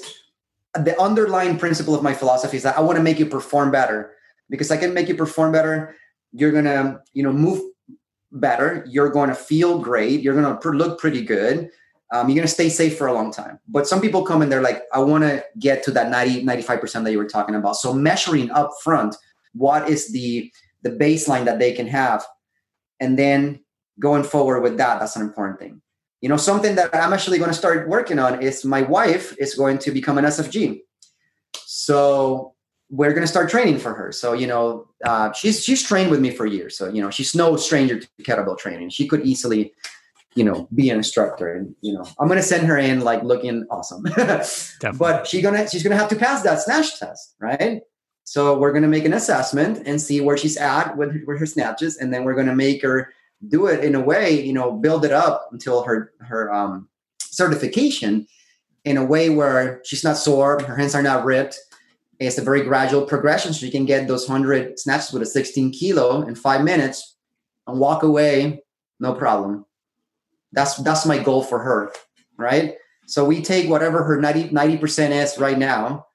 the underlying principle of my philosophy is that I want to make you perform better because I can make you perform better. You're gonna, you know, move better. You're to feel great. You're to look pretty good. Um, you're to stay safe for a long time. But some people come and they're like, I want to get to that 90, 95% that you were talking about. So measuring up front, what is the the baseline that they can have, and then going forward with that, that's an important thing. You know, something that I'm actually going to start working on is my wife is going to become an SFG. So we're going to start training for her. So, you know, uh, she's, she's trained with me for years. So, you know, she's no stranger to kettlebell training. She could easily, you know, be an instructor and, you know, I'm going to send her in like looking awesome, but she's going to, she's going to have to pass that snatch test. Right. So we're going to make an assessment and see where she's at with, with her snatches. And then we're going to make her do it in a way, you know, build it up until her, her, um, certification in a way where she's not sore, her hands are not ripped, it's a very gradual progression. So you can get those 100 snatches with a 16 kilo in five minutes and walk away, no problem. That's that's my goal for her, right? So we take whatever her 90, percent is right now,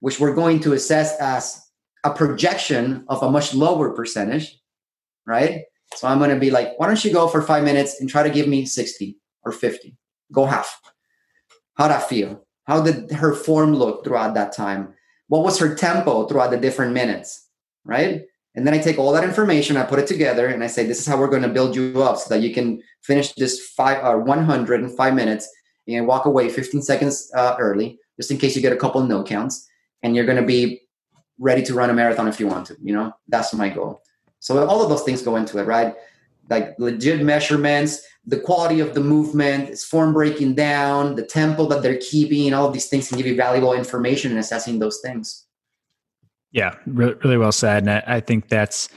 which we're going to assess as a projection of a much lower percentage, right? So I'm going to be like, why don't you go for five minutes and try to give me 60 or 50? Go half. How'd I feel? How did her form look throughout that time? What was her tempo throughout the different minutes? Right. And then I take all that information, I put it together, and I say, this is how we're going to build you up so that you can finish this five or uh, 100 in five minutes and walk away 15 seconds uh, early, just in case you get a couple no counts, and you're going to be ready to run a marathon if you want to. You know, that's my goal. So all of those things go into it, right? Like legit measurements, the quality of the movement, is form breaking down, the tempo that they're keeping, all of these things can give you valuable information in assessing those things. Yeah, really, really well said. And I, I think that's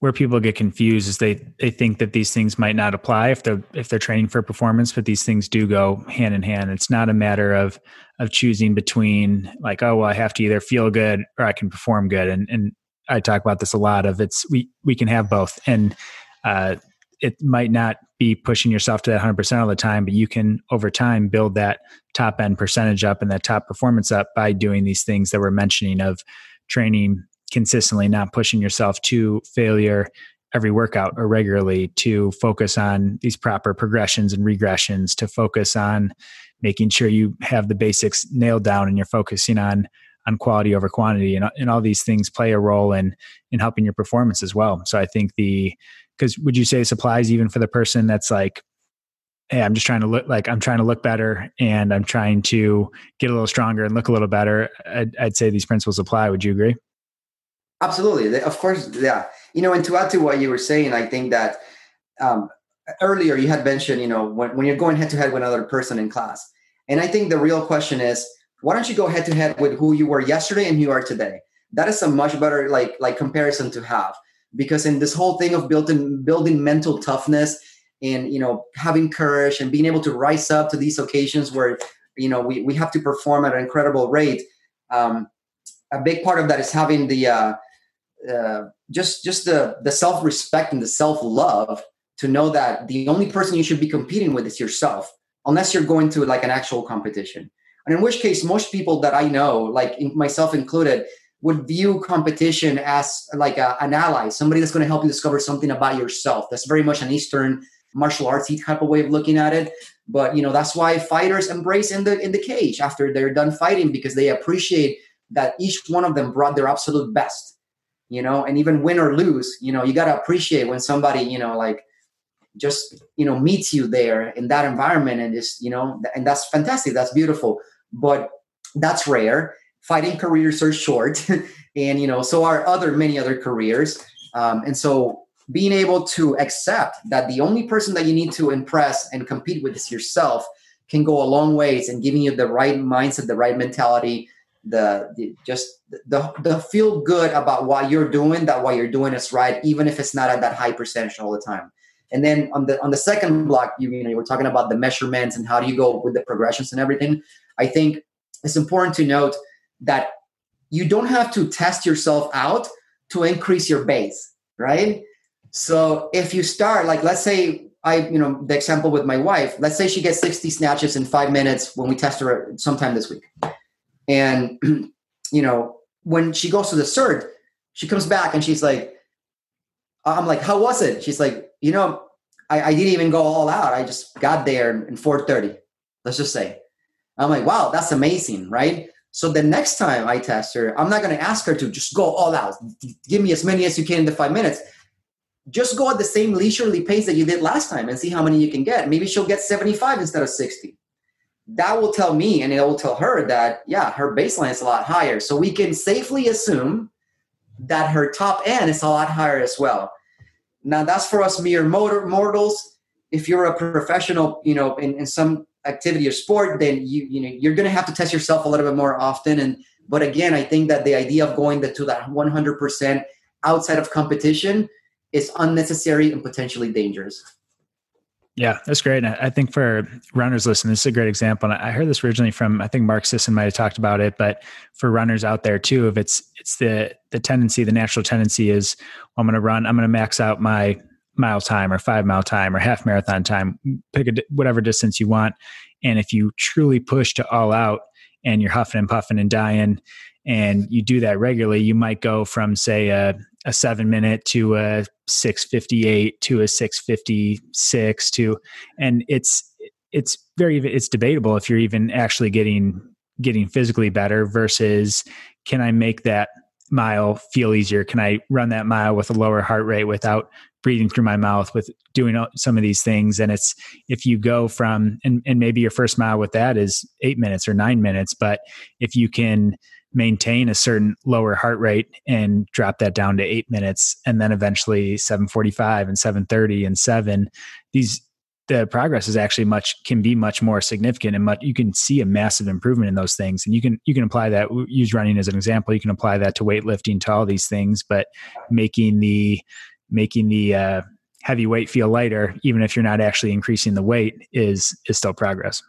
where people get confused is they they think that these things might not apply if they're if they're training for performance, but these things do go hand in hand. It's not a matter of of choosing between like, oh well, I have to either feel good or I can perform good. And and I talk about this a lot of it's we we can have both. And uh, it might not be pushing yourself to that 100% all the time, but you can over time build that top end percentage up and that top performance up by doing these things that we're mentioning of training consistently, not pushing yourself to failure every workout or regularly, to focus on these proper progressions and regressions, to focus on making sure you have the basics nailed down and you're focusing on on quality over quantity and, and all these things play a role in in helping your performance as well. So i think the because would you say supplies even for the person that's like hey i'm just trying to look like i'm trying to look better and i'm trying to get a little stronger and look a little better i'd, I'd say these principles apply. Would you agree? Absolutely. Of course yeah. You know and to add to what you were saying i think that um, earlier you had mentioned you know when, when you're going head to head with another person in class. And i think the real question is why don't you go head to head with who you were yesterday and who you are today? That is a much better like like comparison to have. Because in this whole thing of building building mental toughness and you know having courage and being able to rise up to these occasions where you know we, we have to perform at an incredible rate um, a big part of that is having the uh, uh, just just the the self-respect and the self-love to know that the only person you should be competing with is yourself unless you're going to like an actual competition and in which case most people that i know like myself included would view competition as like a, an ally, somebody that's going to help you discover something about yourself. That's very much an Eastern martial artsy type of way of looking at it. But you know that's why fighters embrace in the in the cage after they're done fighting because they appreciate that each one of them brought their absolute best. You know, and even win or lose, you know, you got to appreciate when somebody you know like just you know meets you there in that environment and just you know and that's fantastic that's beautiful but that's rare. Fighting careers are short and you know so are other many other careers. Um, and so being able to accept that the only person that you need to impress and compete with is yourself can go a long ways in giving you the right mindset the right mentality the, the just the the feel good about what you're doing that what you're doing is right even if it's not at that high percentage all the time. And then on the on the second block you, you know you were talking about the measurements and how do you go with the progressions and everything i think it's important to note that you don't have to test yourself out to increase your base, right? So if you start, like, let's say I, you know, the example with my wife, let's say she gets 60 snatches in five minutes when we test her sometime this week. And, you know, when she goes to the cert, she comes back and she's like, I'm like, how was it? She's like, you know, I, I didn't even go all out. I just got there in 430, let's just say. I'm like, wow, that's amazing, right? So the next time I test her, I'm not going to ask her to just go all out. Give me as many as you can in the five minutes. Just go at the same leisurely pace that you did last time and see how many you can get. Maybe she'll get 75 instead of 60. That will tell me and it will tell her that, yeah, her baseline is a lot higher. So we can safely assume that her top end is a lot higher as well. Now, that's for us mere mortals. If you're a professional, you know, in, in some activity or sport, then you you know you're going to have to test yourself a little bit more often. And but again, I think that the idea of going to that 100% outside of competition is unnecessary and potentially dangerous. Yeah, that's great. And I think for runners listening, this is a great example. And I heard this originally from I think Mark Sisson might have talked about it, but for runners out there too, if it's it's the the tendency, the natural tendency is well, I'm going to run, I'm going to max out my mile time or five mile time or half marathon time pick a, whatever distance you want And if you truly push to all out and you're huffing and puffing and dying, and you do that regularly, you might go from say a, a seven minute to a 658 to a 656 to, and it's it's very it's debatable if you're even actually getting getting physically better versus can I make that mile feel easier? Can I run that mile with a lower heart rate without breathing through my mouth with doing some of these things. And it's if you go from and, and maybe your first mile with that is eight minutes or nine minutes but if you can maintain a certain lower heart rate and drop that down to eight minutes and then eventually 745 and 730 and seven these the progress is actually much can be much more significant and much you can see a massive improvement in those things. And you can you can apply that use running as an example. You can apply that to weightlifting to all these things but making the making the uh, heavy weight feel lighter even if you're not actually increasing the weight is is still progress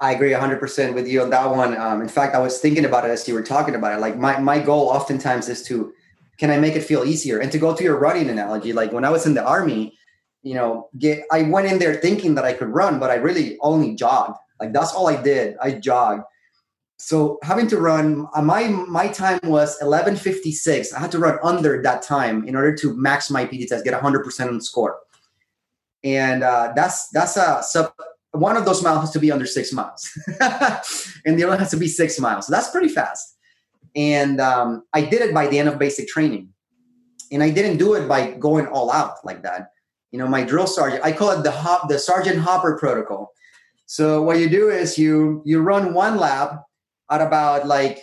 I agree 100% with you on that one. Um, in fact, I was thinking about it as you were talking about it. Like my, my goal oftentimes is to, can I make it feel easier? And to go to your running analogy, like when I was in the army, you know, get I went in there thinking that I could run, but I really only jogged. Like that's all I did. I jogged. So having to run, uh, my my time was 11:56. I had to run under that time in order to max my PT test, get 100% on score. And uh, that's that's a sub. One of those miles has to be under six miles, and the other has to be six miles. So that's pretty fast. And um, I did it by the end of basic training, and I didn't do it by going all out like that you know my drill sergeant i call it the hop the sergeant hopper protocol so what you do is you you run one lap at about like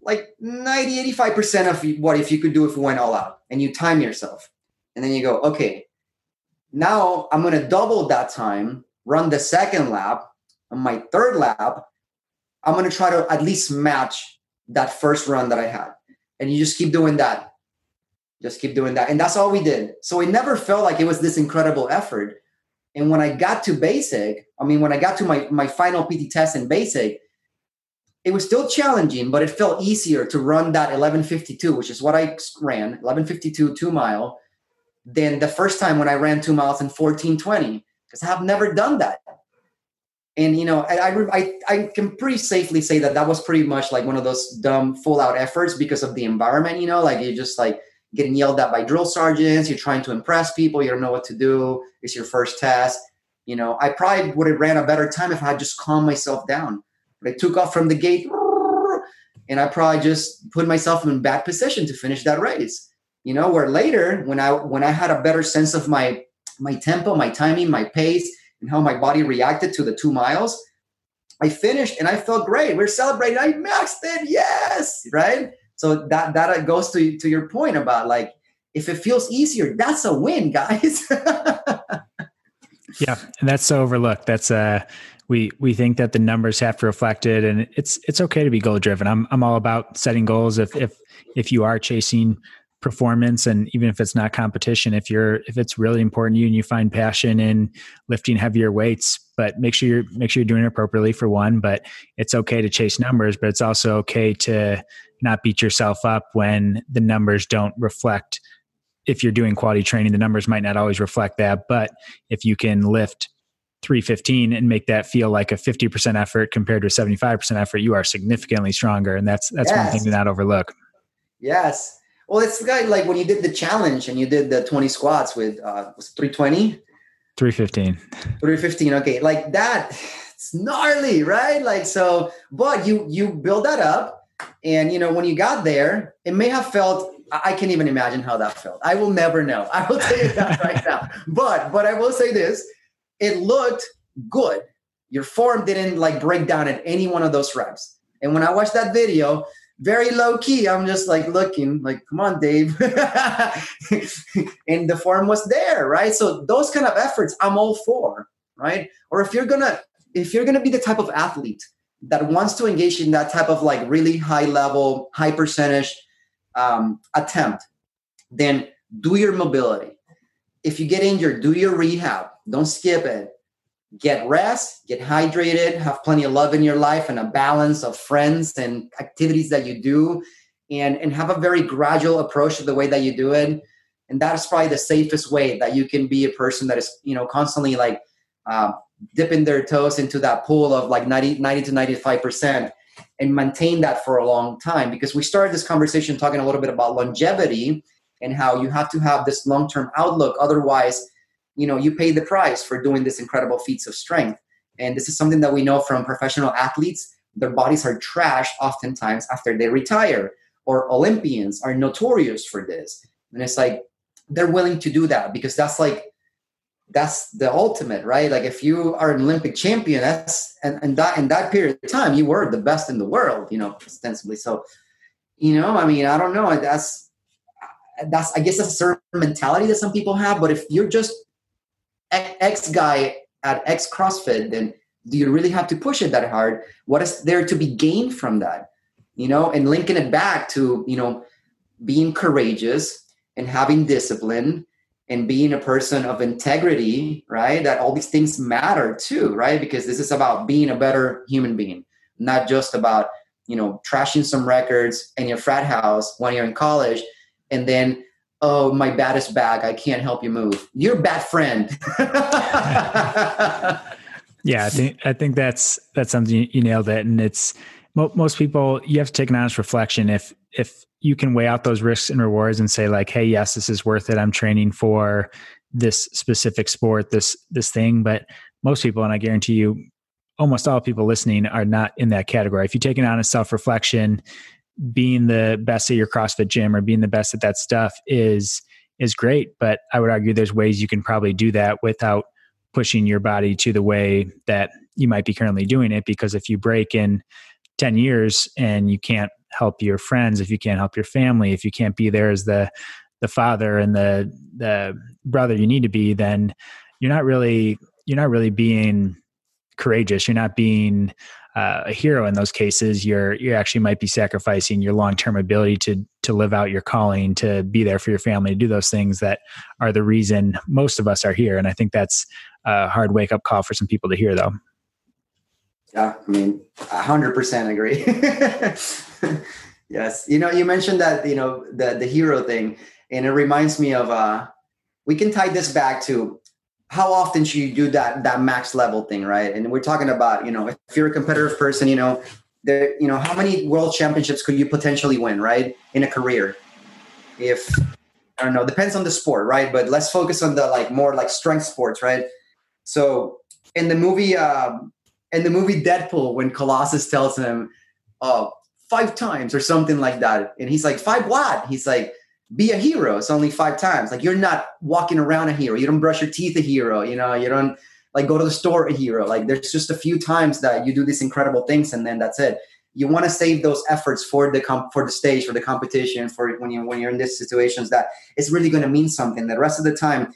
like 90 85% of what if you could do if you went all out and you time yourself. And then you go okay now i'm going to double that time run the second lap on my third lap i'm going to try to at least match that first run that i had. And you just keep doing that. Just keep doing that. And that's all we did. So it never felt like it was this incredible effort. And when i got to basic i mean when i got to my my final pt test in basic it was still challenging but it felt easier to run that 1152 which is what i ran 1152 two mile than the first time when i ran two miles in 1420 because i have never done that and you know I, I i can pretty safely say that that was pretty much like one of those dumb full out efforts because of the environment you know like you're just like getting yelled at by drill sergeants. You're trying to impress people. You don't know what to do. It's your first test. You know, I probably would have ran a better time if I had just calmed myself down. I took off from the gate and I probably just put myself in bad position to finish that race. You know, where later when I when I had a better sense of my my tempo, my timing, my pace, and how my body reacted to the two miles, I finished and I felt great. We're celebrating. I maxed it. Yes, right. So that that goes to to your point about like if it feels easier, that's a win, guys. yeah, and that's so overlooked. That's uh we we think that the numbers have to reflect it and it's it's okay to be goal driven. I'm I'm all about setting goals if if if you are chasing performance and even if it's not competition if you're if it's really important to you and you find passion in lifting heavier weights but make sure you're make sure you're doing it appropriately for one but it's okay to chase numbers but it's also okay to not beat yourself up when the numbers don't reflect if you're doing quality training the numbers might not always reflect that but if you can lift 315 and make that feel like a 50% effort compared to a 75% effort you are significantly stronger and that's that's yes. one thing to not overlook yes well it's like when you did the challenge and you did the 20 squats with uh was 320 315 315 okay like that it's gnarly right like so but you you build that up and you know, when you got there, it may have felt I can't even imagine how that felt. I will never know. I will tell you that right now. But but I will say this: it looked good. Your form didn't like break down at any one of those reps. And when I watched that video, very low key, I'm just like looking, like, come on, Dave. and the form was there, right? So those kind of efforts, I'm all for, right? Or if you're gonna, if you're gonna be the type of athlete that wants to engage in that type of like really high level, high percentage um, attempt, then do your mobility. If you get injured, do your rehab. Don't skip it. Get rest, get hydrated, have plenty of love in your life and a balance of friends and activities that you do, and, and have a very gradual approach to the way that you do it. And that is probably the safest way that you can be a person that is, you know, constantly like uh, dipping their toes into that pool of like 90, 90 to 95% and maintain that for a long time because we started this conversation talking a little bit about longevity and how you have to have this long-term outlook otherwise you know you pay the price for doing this incredible feats of strength. And this is something that we know from professional athletes. Their bodies are trashed oftentimes after they retire or olympians are notorious for this. And it's like they're willing to do that because that's like that's the ultimate right? Like if you are an olympic champion that's and, and that in that period of time you were the best in the world you know ostensibly. So you know i mean i don't know. That's that's i guess that's a certain mentality that some people have but if you're just x guy at x crossfit then do you really have to push it that hard what is there to be gained from that you know and linking it back to you know being courageous and having discipline and being a person of integrity, right? That all these things matter too, right? Because this is about being a better human being, not just about, you know, trashing some records in your frat house when you're in college and then, oh, my baddest bag, I can't help you move. You're bad friend. yeah, I think I think that's that's something you, nailed it, and it's most people you have to take an honest reflection. If if you can weigh out those risks and rewards and say like hey yes this is worth it. I'm training for this specific sport this this thing. But most people and i guarantee you almost all people listening are not in that category. If you take an honest self-reflection being the best at your crossfit gym or being the best at that stuff is is great. But i would argue there's ways you can probably do that without pushing your body to the way that you might be currently doing it. Because if you break in 10 years and you can't help your friends if you can't help your family if you can't be there as the the father and the the brother you need to be then you're not really you're not really being courageous. You're not being uh, a hero in those cases you're you actually might be sacrificing your long-term ability to to live out your calling to be there for your family to do those things that are the reason most of us are here. And i think that's a hard wake up call for some people to hear though. Yeah, I mean, hundred percent agree. yes, you know, you mentioned that you know the the hero thing, and it reminds me of uh, we can tie this back to how often should you do that that max level thing, right? And we're talking about you know if you're a competitive person, you know, there you know how many world championships could you potentially win, right, in a career? If I don't know, depends on the sport, right? But let's focus on the like more like strength sports, right? So in the movie. Um, in the movie Deadpool when Colossus tells him uh, five times or something like that, and he's like, five what? He's like, be a hero. It's only five times. Like you're not walking around a hero. You don't brush your teeth a hero. You know, you don't like go to the store a hero. Like there's just a few times that you do these incredible things, and then that's it. You want to save those efforts for the comp- for the stage, for the competition, for when you when you're in these situations that it's really going to mean something. The rest of the time,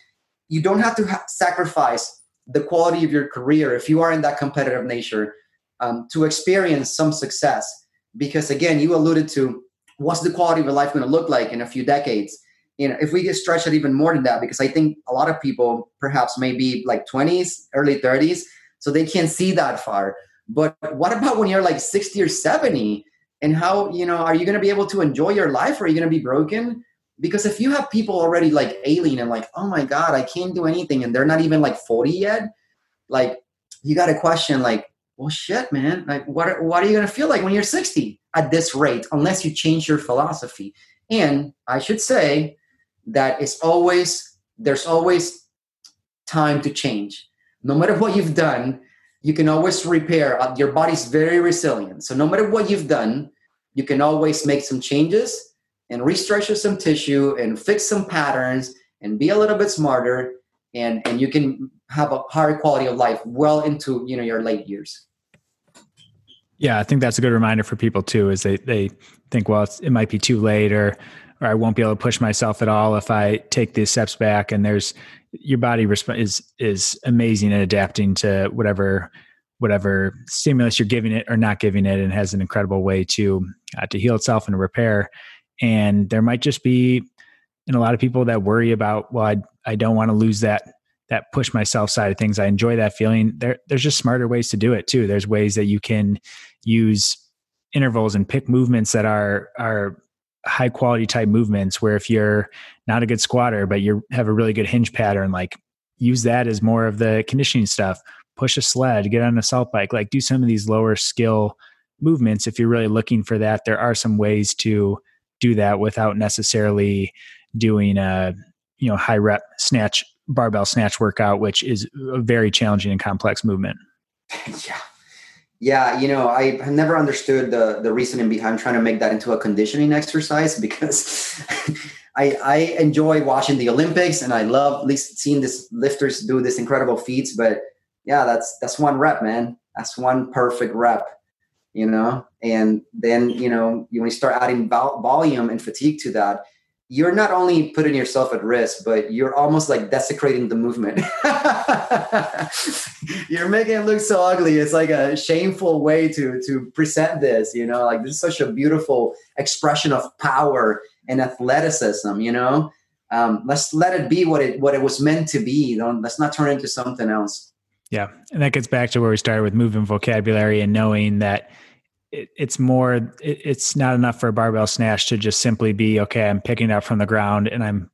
you don't have to ha- sacrifice the quality of your career if you are in that competitive nature um, to experience some success because again you alluded to what's the quality of life going to look like in a few decades? You know if we get stretched it even more than that because i think a lot of people perhaps maybe like 20s early 30s so they can't see that far. But what about when you're like 60 or 70 and how you know are you going to be able to enjoy your life? Or are you going to be broken? Because if you have people already like alien and like oh my god i can't do anything and they're not even like 40 yet like you got a question like well shit man like what what are you going to feel like when you're 60 at this rate unless you change your philosophy. And i should say that it's always there's always time to change. No matter what you've done you can always repair. Uh, your body's very resilient. So no matter what you've done you can always make some changes and restructure some tissue and fix some patterns and be a little bit smarter and and you can have a higher quality of life well into you know your late years yeah i think that's a good reminder for people too is they they think well it might be too late or or i won't be able to push myself at all if i take these steps back. And there's your body resp- is is amazing at adapting to whatever whatever stimulus you're giving it or not giving it and has an incredible way to uh, to heal itself and repair. And there might just be and a lot of people that worry about well i, I don't want to lose that that push myself side of things. I enjoy that feeling. There there's just smarter ways to do it too. There's ways that you can use intervals and pick movements that are are high quality type movements where if you're not a good squatter but you have a really good hinge pattern like use that as more of the conditioning stuff. Push a sled, get on assault bike, like do some of these lower skill movements. If you're really looking for that, there are some ways to do that without necessarily doing a you know high rep snatch barbell snatch workout, which is a very challenging and complex movement. yeah. Yeah, you know, I never understood the the reasoning behind trying to make that into a conditioning exercise because I, I enjoy watching the Olympics and I love at least seeing this lifters do this incredible feats. But yeah, that's that's one rep, man. That's one perfect rep, you know. And then you know, when you start adding volume and fatigue to that, you're not only putting yourself at risk, but you're almost like desecrating the movement. you're making it look so ugly. It's like a shameful way to to present this, you know, like this is such a beautiful expression of power and athleticism, you know. Um, let's let it be what it what it was meant to be. Don't let's not turn it into something else. Yeah. And that gets back to where we started with moving vocabulary and knowing that it, it's more it, it's not enough for a barbell snatch to just simply be okay i'm picking it up from the ground and i'm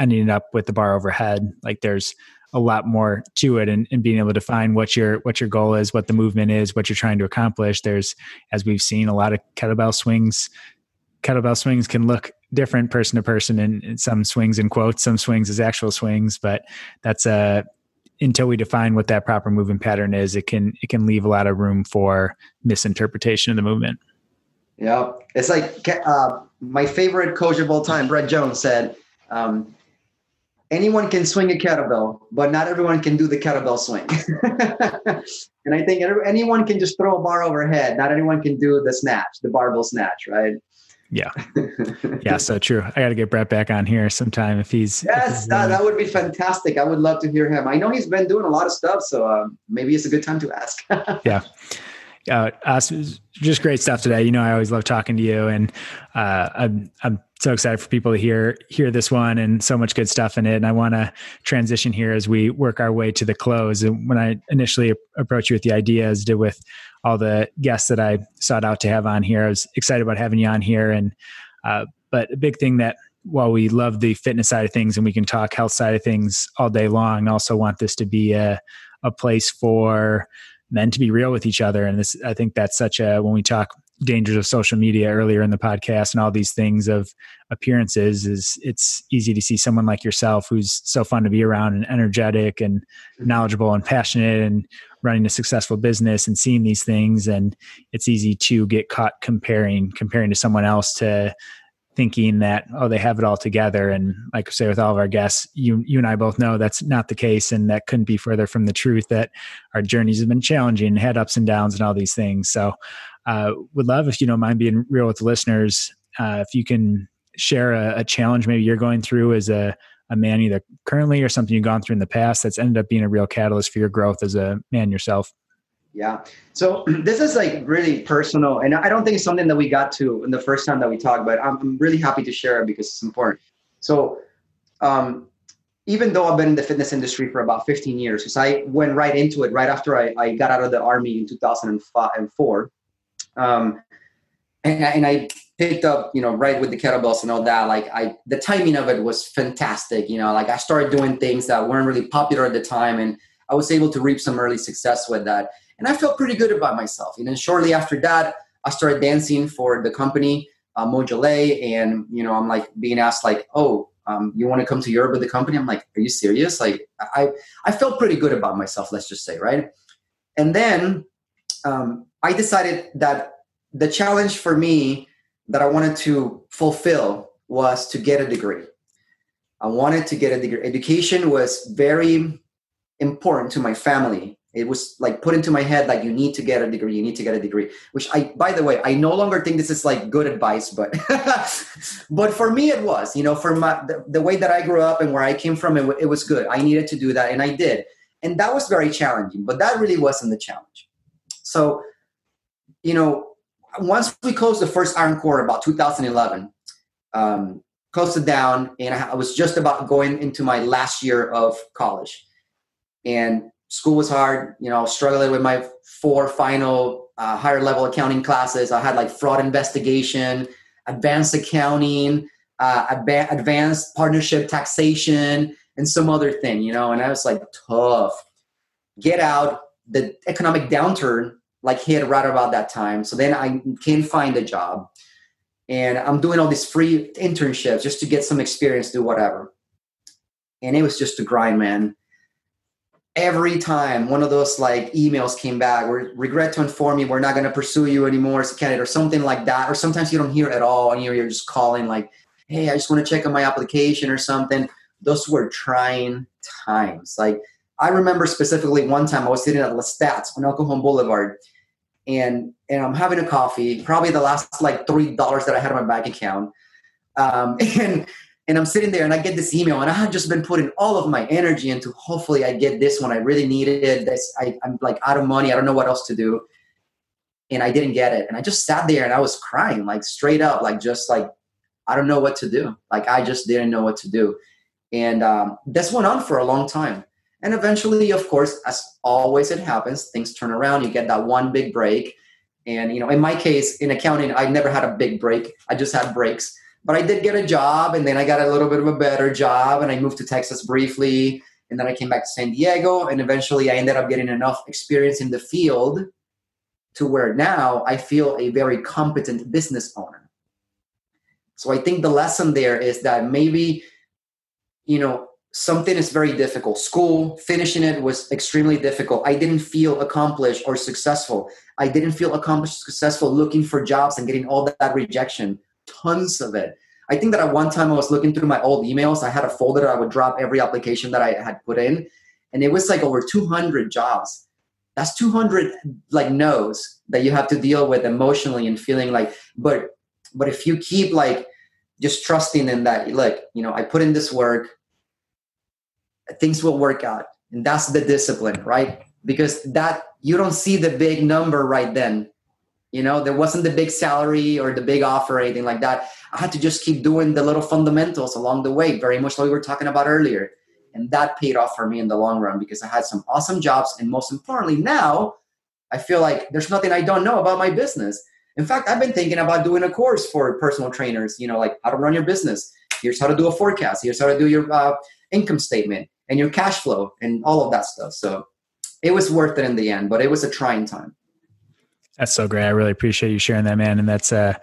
ending up with the bar overhead. Like there's a lot more to it and, and being able to find what your what your goal is what the movement is what you're trying to accomplish. There's as we've seen a lot of kettlebell swings. Kettlebell swings can look different person to person and, and some swings in quotes some swings as actual swings but that's a until we define what that proper movement pattern is, it can it can leave a lot of room for misinterpretation of the movement. Yeah, it's like uh, my favorite coach of all time, Brett Jones, said, um, "Anyone can swing a kettlebell, but not everyone can do the kettlebell swing." and I think anyone can just throw a bar overhead. Not anyone can do the snatch, the barbell snatch, right? Yeah. Yeah. So true. I got to get Brett back on here sometime if he's. Yes, if he's that, that would be fantastic. I would love to hear him. I know he's been doing a lot of stuff. So um, maybe it's a good time to ask. yeah. Uh, As, just great stuff today. You know, I always love talking to you, and uh, I'm I'm so excited for people to hear hear this one and so much good stuff in it. And I want to transition here as we work our way to the close. And when I initially approached you with the idea, as did with all the guests that I sought out to have on here. I was excited about having you on here. And, uh, but a big thing that while we love the fitness side of things and we can talk health side of things all day long, also want this to be a, a place for men to be real with each other. And this, I think that's such a, when we talk dangers of social media earlier in the podcast and all these things of appearances is it's easy to see someone like yourself who's so fun to be around and energetic and mm-hmm. knowledgeable and passionate and running a successful business and seeing these things. And it's easy to get caught comparing comparing to someone else to thinking that oh they have it all together. And like I say with all of our guests you you and I both know that's not the case. And that couldn't be further from the truth that our journeys have been challenging had ups and downs and all these things. So uh, would love if you don't mind being real with the listeners uh, if you can share a, a challenge maybe you're going through as a a man either currently or something you've gone through in the past that's ended up being a real catalyst for your growth as a man yourself? Yeah. So this is like really personal, and I don't think it's something that we got to in the first time that we talked, but I'm really happy to share it because it's important. So, um, even though I've been in the fitness industry for about 15 years, because I went right into it right after I, I got out of the army in 2004. Um, and, and I picked up, you know, right with the kettlebells and all that. Like I, the timing of it was fantastic. You know, like I started doing things that weren't really popular at the time, and I was able to reap some early success with that. And I felt pretty good about myself. And then shortly after that, I started dancing for the company uh, Mojole, and you know, I'm like being asked like, "Oh, um, you want to come to Europe with the company?" I'm like, "Are you serious?" Like, I I felt pretty good about myself. Let's just say, right? And then um, I decided that the challenge for me that I wanted to fulfill was to get a degree. I wanted to get a degree. Education was very important to my family. It was like put into my head like you need to get a degree, you need to get a degree. Which I, by the way, I no longer think this is like good advice, but but for me it was. You know, for my the, the, way that I grew up and where I came from, it, it was good. I needed to do that, and I did, and that was very challenging. But that really wasn't the challenge. So, you know, once we closed the first Iron Core about 2011, um, closed it down, and I was just about going into my last year of college. And school was hard, you know, struggling with my four final uh, higher level accounting classes. I had like fraud investigation, advanced accounting, uh, advanced partnership taxation, and some other thing, you know, and I was like, tough. Get out, the economic downturn like hit right about that time. So then I can't find a job. And I'm doing all these free internships just to get some experience, do whatever. And it was just a grind, man. Every time one of those like emails came back, we regret to inform you we're not going to pursue you anymore as a candidate, or something like that. Or sometimes you don't hear at all, and you're, you're just calling like, "Hey, I just want to check on my application or something." Those were trying times. Like I remember specifically one time I was sitting at Lestat's on Cajon Boulevard, and and I'm having a coffee, probably the last like three dollars that I had in my bank account, um, and and I'm sitting there and I get this email, and I had just been putting all of my energy into hopefully I get this one. I really needed. This I, I'm like out of money. I don't know what else to do, and I didn't get it. And I just sat there and I was crying, like straight up, like just like I don't know what to do. Like I just didn't know what to do, and um, this went on for a long time. And eventually, of course, as always it happens, things turn around. You get that one big break. And you know, in my case, in accounting, I never had a big break. I just had breaks. But I did get a job, and then I got a little bit of a better job, and I moved to Texas briefly, and then I came back to San Diego, and eventually I ended up getting enough experience in the field to where now I feel a very competent business owner. So I think the lesson there is that maybe, you know, something is very difficult. School, finishing it was extremely difficult. I didn't feel accomplished or successful. I didn't feel accomplished, successful looking for jobs and getting all that rejection, tons of it. I think that at one time I was looking through my old emails. I had a folder I would drop every application that I had put in, and it was like over 200 jobs. That's 200 like no's that you have to deal with emotionally and feeling like. But but if you keep like just trusting in that, like you know, I put in this work things will work out. And that's the discipline right? Because that you don't see the big number right then. You know there wasn't the big salary or the big offer or anything like that. I had to just keep doing the little fundamentals along the way very much like we were talking about earlier. And that paid off for me in the long run because i had some awesome jobs. And most importantly now i feel like there's nothing i don't know about my business. In fact i've been thinking about doing a course for personal trainers you know like how to run your business. Here's how to do a forecast. Here's how to do your uh, income statement and your cash flow and all of that stuff. So it was worth it in the end, but it was a trying time. That's so great. I really appreciate you sharing that, man. And that's uh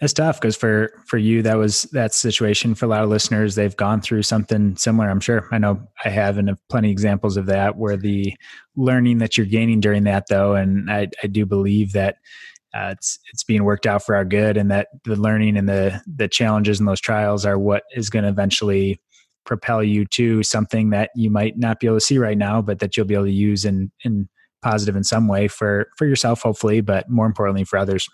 that's tough because for for you that was that situation for a lot of listeners they've gone through something similar i'm sure i know i have and have plenty examples of that where the learning that you're gaining during that though and i, I do believe that uh, it's it's being worked out for our good and that the learning and the the challenges and those trials are what is going to eventually propel you to something that you might not be able to see right now, but that you'll be able to use in in positive in some way for for yourself, hopefully, but more importantly for others.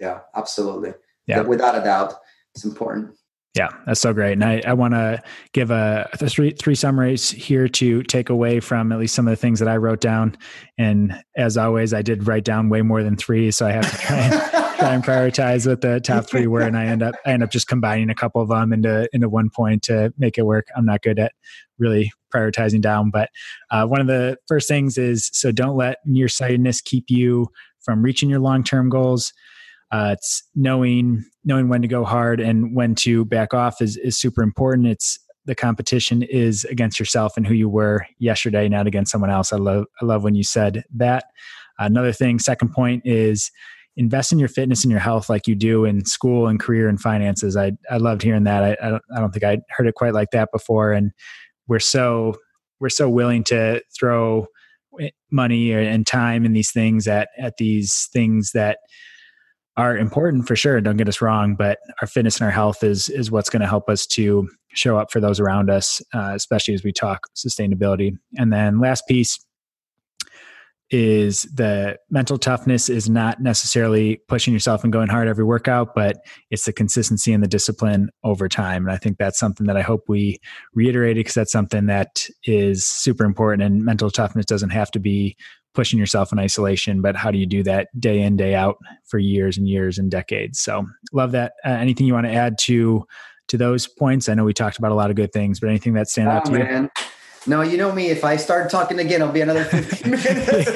Yeah, absolutely. Yeah, without a doubt, it's important. Yeah, that's so great. And I, I want to give a, a, three three summaries here to take away from at least some of the things that I wrote down. And as always, I did write down way more than three, so I have to try and and prioritize what the top three were, and I end up I end up just combining a couple of them into into one point to make it work. I'm not good at really prioritizing down, but uh, one of the first things is so don't let nearsightedness keep you from reaching your long term goals. Uh, it's knowing knowing when to go hard and when to back off is is super important. It's the competition is against yourself and who you were yesterday, not against someone else. I love I love when you said that. Another thing, second point is invest in your fitness and your health like you do in school and career and finances. I I loved hearing that. I I don't, I don't think I heard it quite like that before. And we're so we're so willing to throw money and time and these things at at these things that are important for sure. Don't get us wrong, but our fitness and our health is is what's going to help us to show up for those around us, uh, especially as we talk sustainability. And then last piece is the mental toughness is not necessarily pushing yourself and going hard every workout, but it's the consistency and the discipline over time. And I think that's something that I hope we reiterated because that's something that is super important. And mental toughness doesn't have to be pushing yourself in isolation, but how do you do that day in, day out for years and years and decades? So love that. Uh, anything you want to add to to those points? I know we talked about a lot of good things, but anything that stand oh, out to man. you? No, you know me. If I start talking again, it'll be another 15 minutes.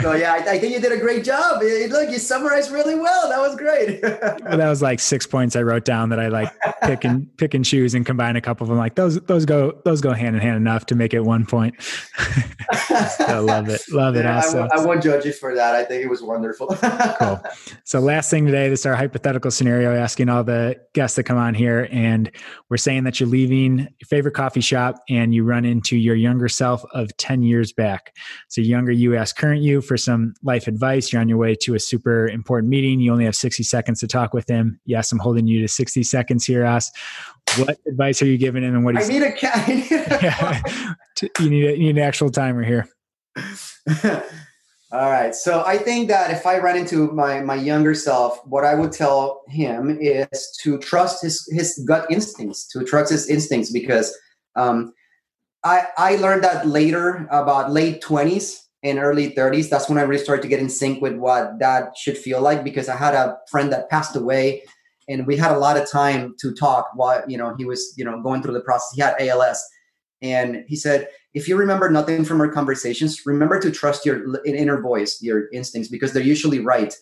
so yeah, I, I, think you did a great job. Eh, look, you summarized really well. That was great. well, that was like six points I wrote down that I like pick and pick and choose and combine a couple of them. Like those, those go, those go hand in hand enough to make it one point. I love it. Love it. Yeah, also. I, I won't judge you for that. I think it was wonderful. cool. So last thing today, this is our hypothetical scenario asking all the guests that come on here. And we're saying that you're leaving your favorite coffee shop and you run into your younger self of 10 years back. So younger you ask current you for some life advice. You're on your way to a super important meeting. You only have 60 seconds to talk with him. Yes, I'm holding you to 60 seconds here, As. What advice are you giving him and what I need a cat. yeah. you need a, you need an actual timer here. All right. So I think that if I run into my my younger self, what I would tell him is to trust his his gut instincts, to trust his instincts, because um, I I learned that later about late twenties and early thirties. That's when I really started to get in sync with what that should feel like. Because I had a friend that passed away, and we had a lot of time to talk while you know he was you know going through the process. He had ALS, and he said if you remember nothing from our conversations, remember to trust your inner voice, your instincts, because they're usually right.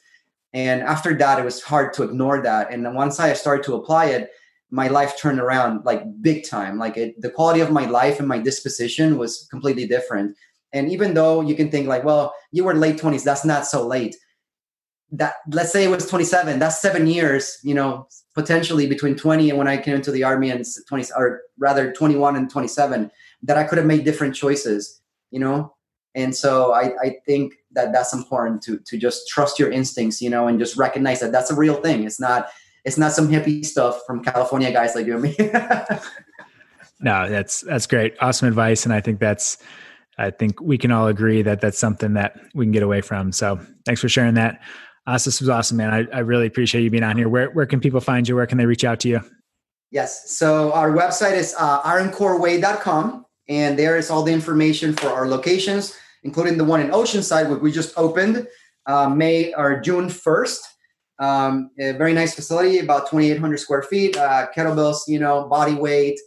And after that, it was hard to ignore that. And once I started to apply it, my life turned around like big time. Like it, the quality of my life and my disposition was completely different. And even though you can think like, well, you were late 20s, that's not so late. That let's say it was 27, that's seven years, you know, potentially between 20 and when I came into the army and 20 or rather 21 and 27 that I could have made different choices, you know? And so I, I think that that's important to, to just trust your instincts, you know, and just recognize that that's a real thing. It's not, it's not some hippie stuff from California guys like you and me. no, that's, that's great. Awesome advice. And I think that's, I think we can all agree that that's something that we can get away from. So thanks for sharing that. Uh, this was awesome, man. I, I really appreciate you being on here. Where, where can people find you? Where can they reach out to you? Yes. So our website is uh, ironcoreway.com. And there is all the information for our locations, including the one in Oceanside, which we just opened uh, May or June 1st. Um, a very nice facility, about 2,800 square feet, uh, kettlebells, you know, body weight.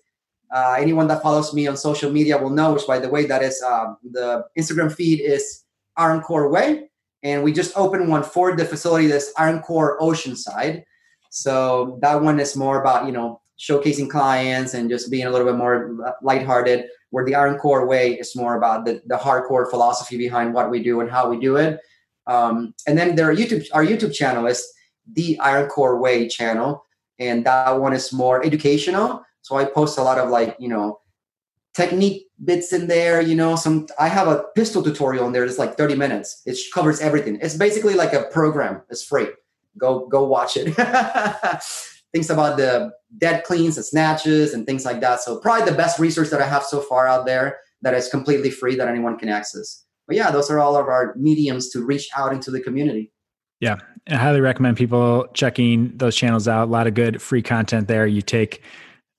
Uh, anyone that follows me on social media will know, which by the way, that is um, the Instagram feed is Iron Core Way. And we just opened one for the facility that's Iron Core Oceanside. So that one is more about, you know, showcasing clients and just being a little bit more lighthearted where the Iron Core way is more about the, the hardcore philosophy behind what we do and how we do it. Um, and then there are YouTube, our YouTube channel is the Iron Core Way channel, and that one is more educational. So I post a lot of like you know technique bits in there. You know, some I have a pistol tutorial in there. It's like 30 minutes. It covers everything. It's basically like a program. It's free. Go go watch it. things about the dead cleans and snatches and things like that. So probably the best resource that I have so far out there that is completely free that anyone can access. But yeah, those are all of our mediums to reach out into the community. Yeah, I highly recommend people checking those channels out. A lot of good free content there. You take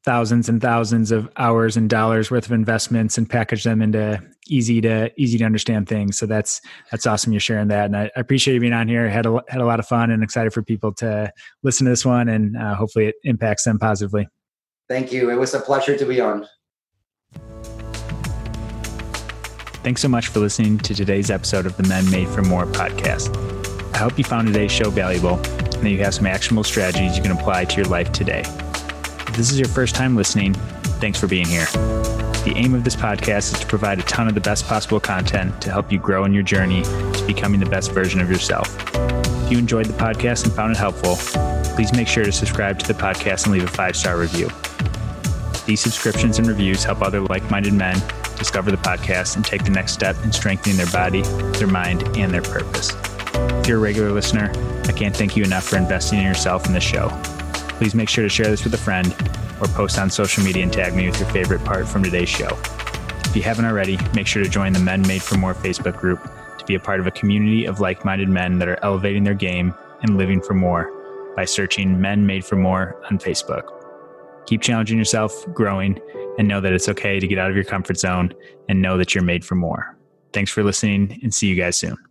thousands and thousands of hours and dollars worth of investments and package them into easy to easy to understand things. So that's that's awesome. You're sharing that, and I, I appreciate you being on here. Had a had a lot of fun and excited for people to listen to this one, and uh, hopefully it impacts them positively. Thank you. It was a pleasure to be on. Thanks so much for listening to today's episode of the Men Made for More podcast. I hope you found today's show valuable and that you have some actionable strategies you can apply to your life today. If this is your first time listening, thanks for being here. The aim of this podcast is to provide a ton of the best possible content to help you grow in your journey to becoming the best version of yourself. If you enjoyed the podcast and found it helpful, please make sure to subscribe to the podcast and leave a five star review. These subscriptions and reviews help other like minded men discover the podcast and take the next step in strengthening their body, their mind, and their purpose. If you're a regular listener, I can't thank you enough for investing in yourself in this show please make sure to share this with a friend or post on social media and tag me with your favorite part from today's show. If you haven't already, make sure to join the Men Made for More Facebook group to be a part of a community of like minded men that are elevating their game and living for more by searching Men Made for More on Facebook. Keep challenging yourself, growing, and know that it's okay to get out of your comfort zone and know that you're made for more. Thanks for listening and see you guys soon.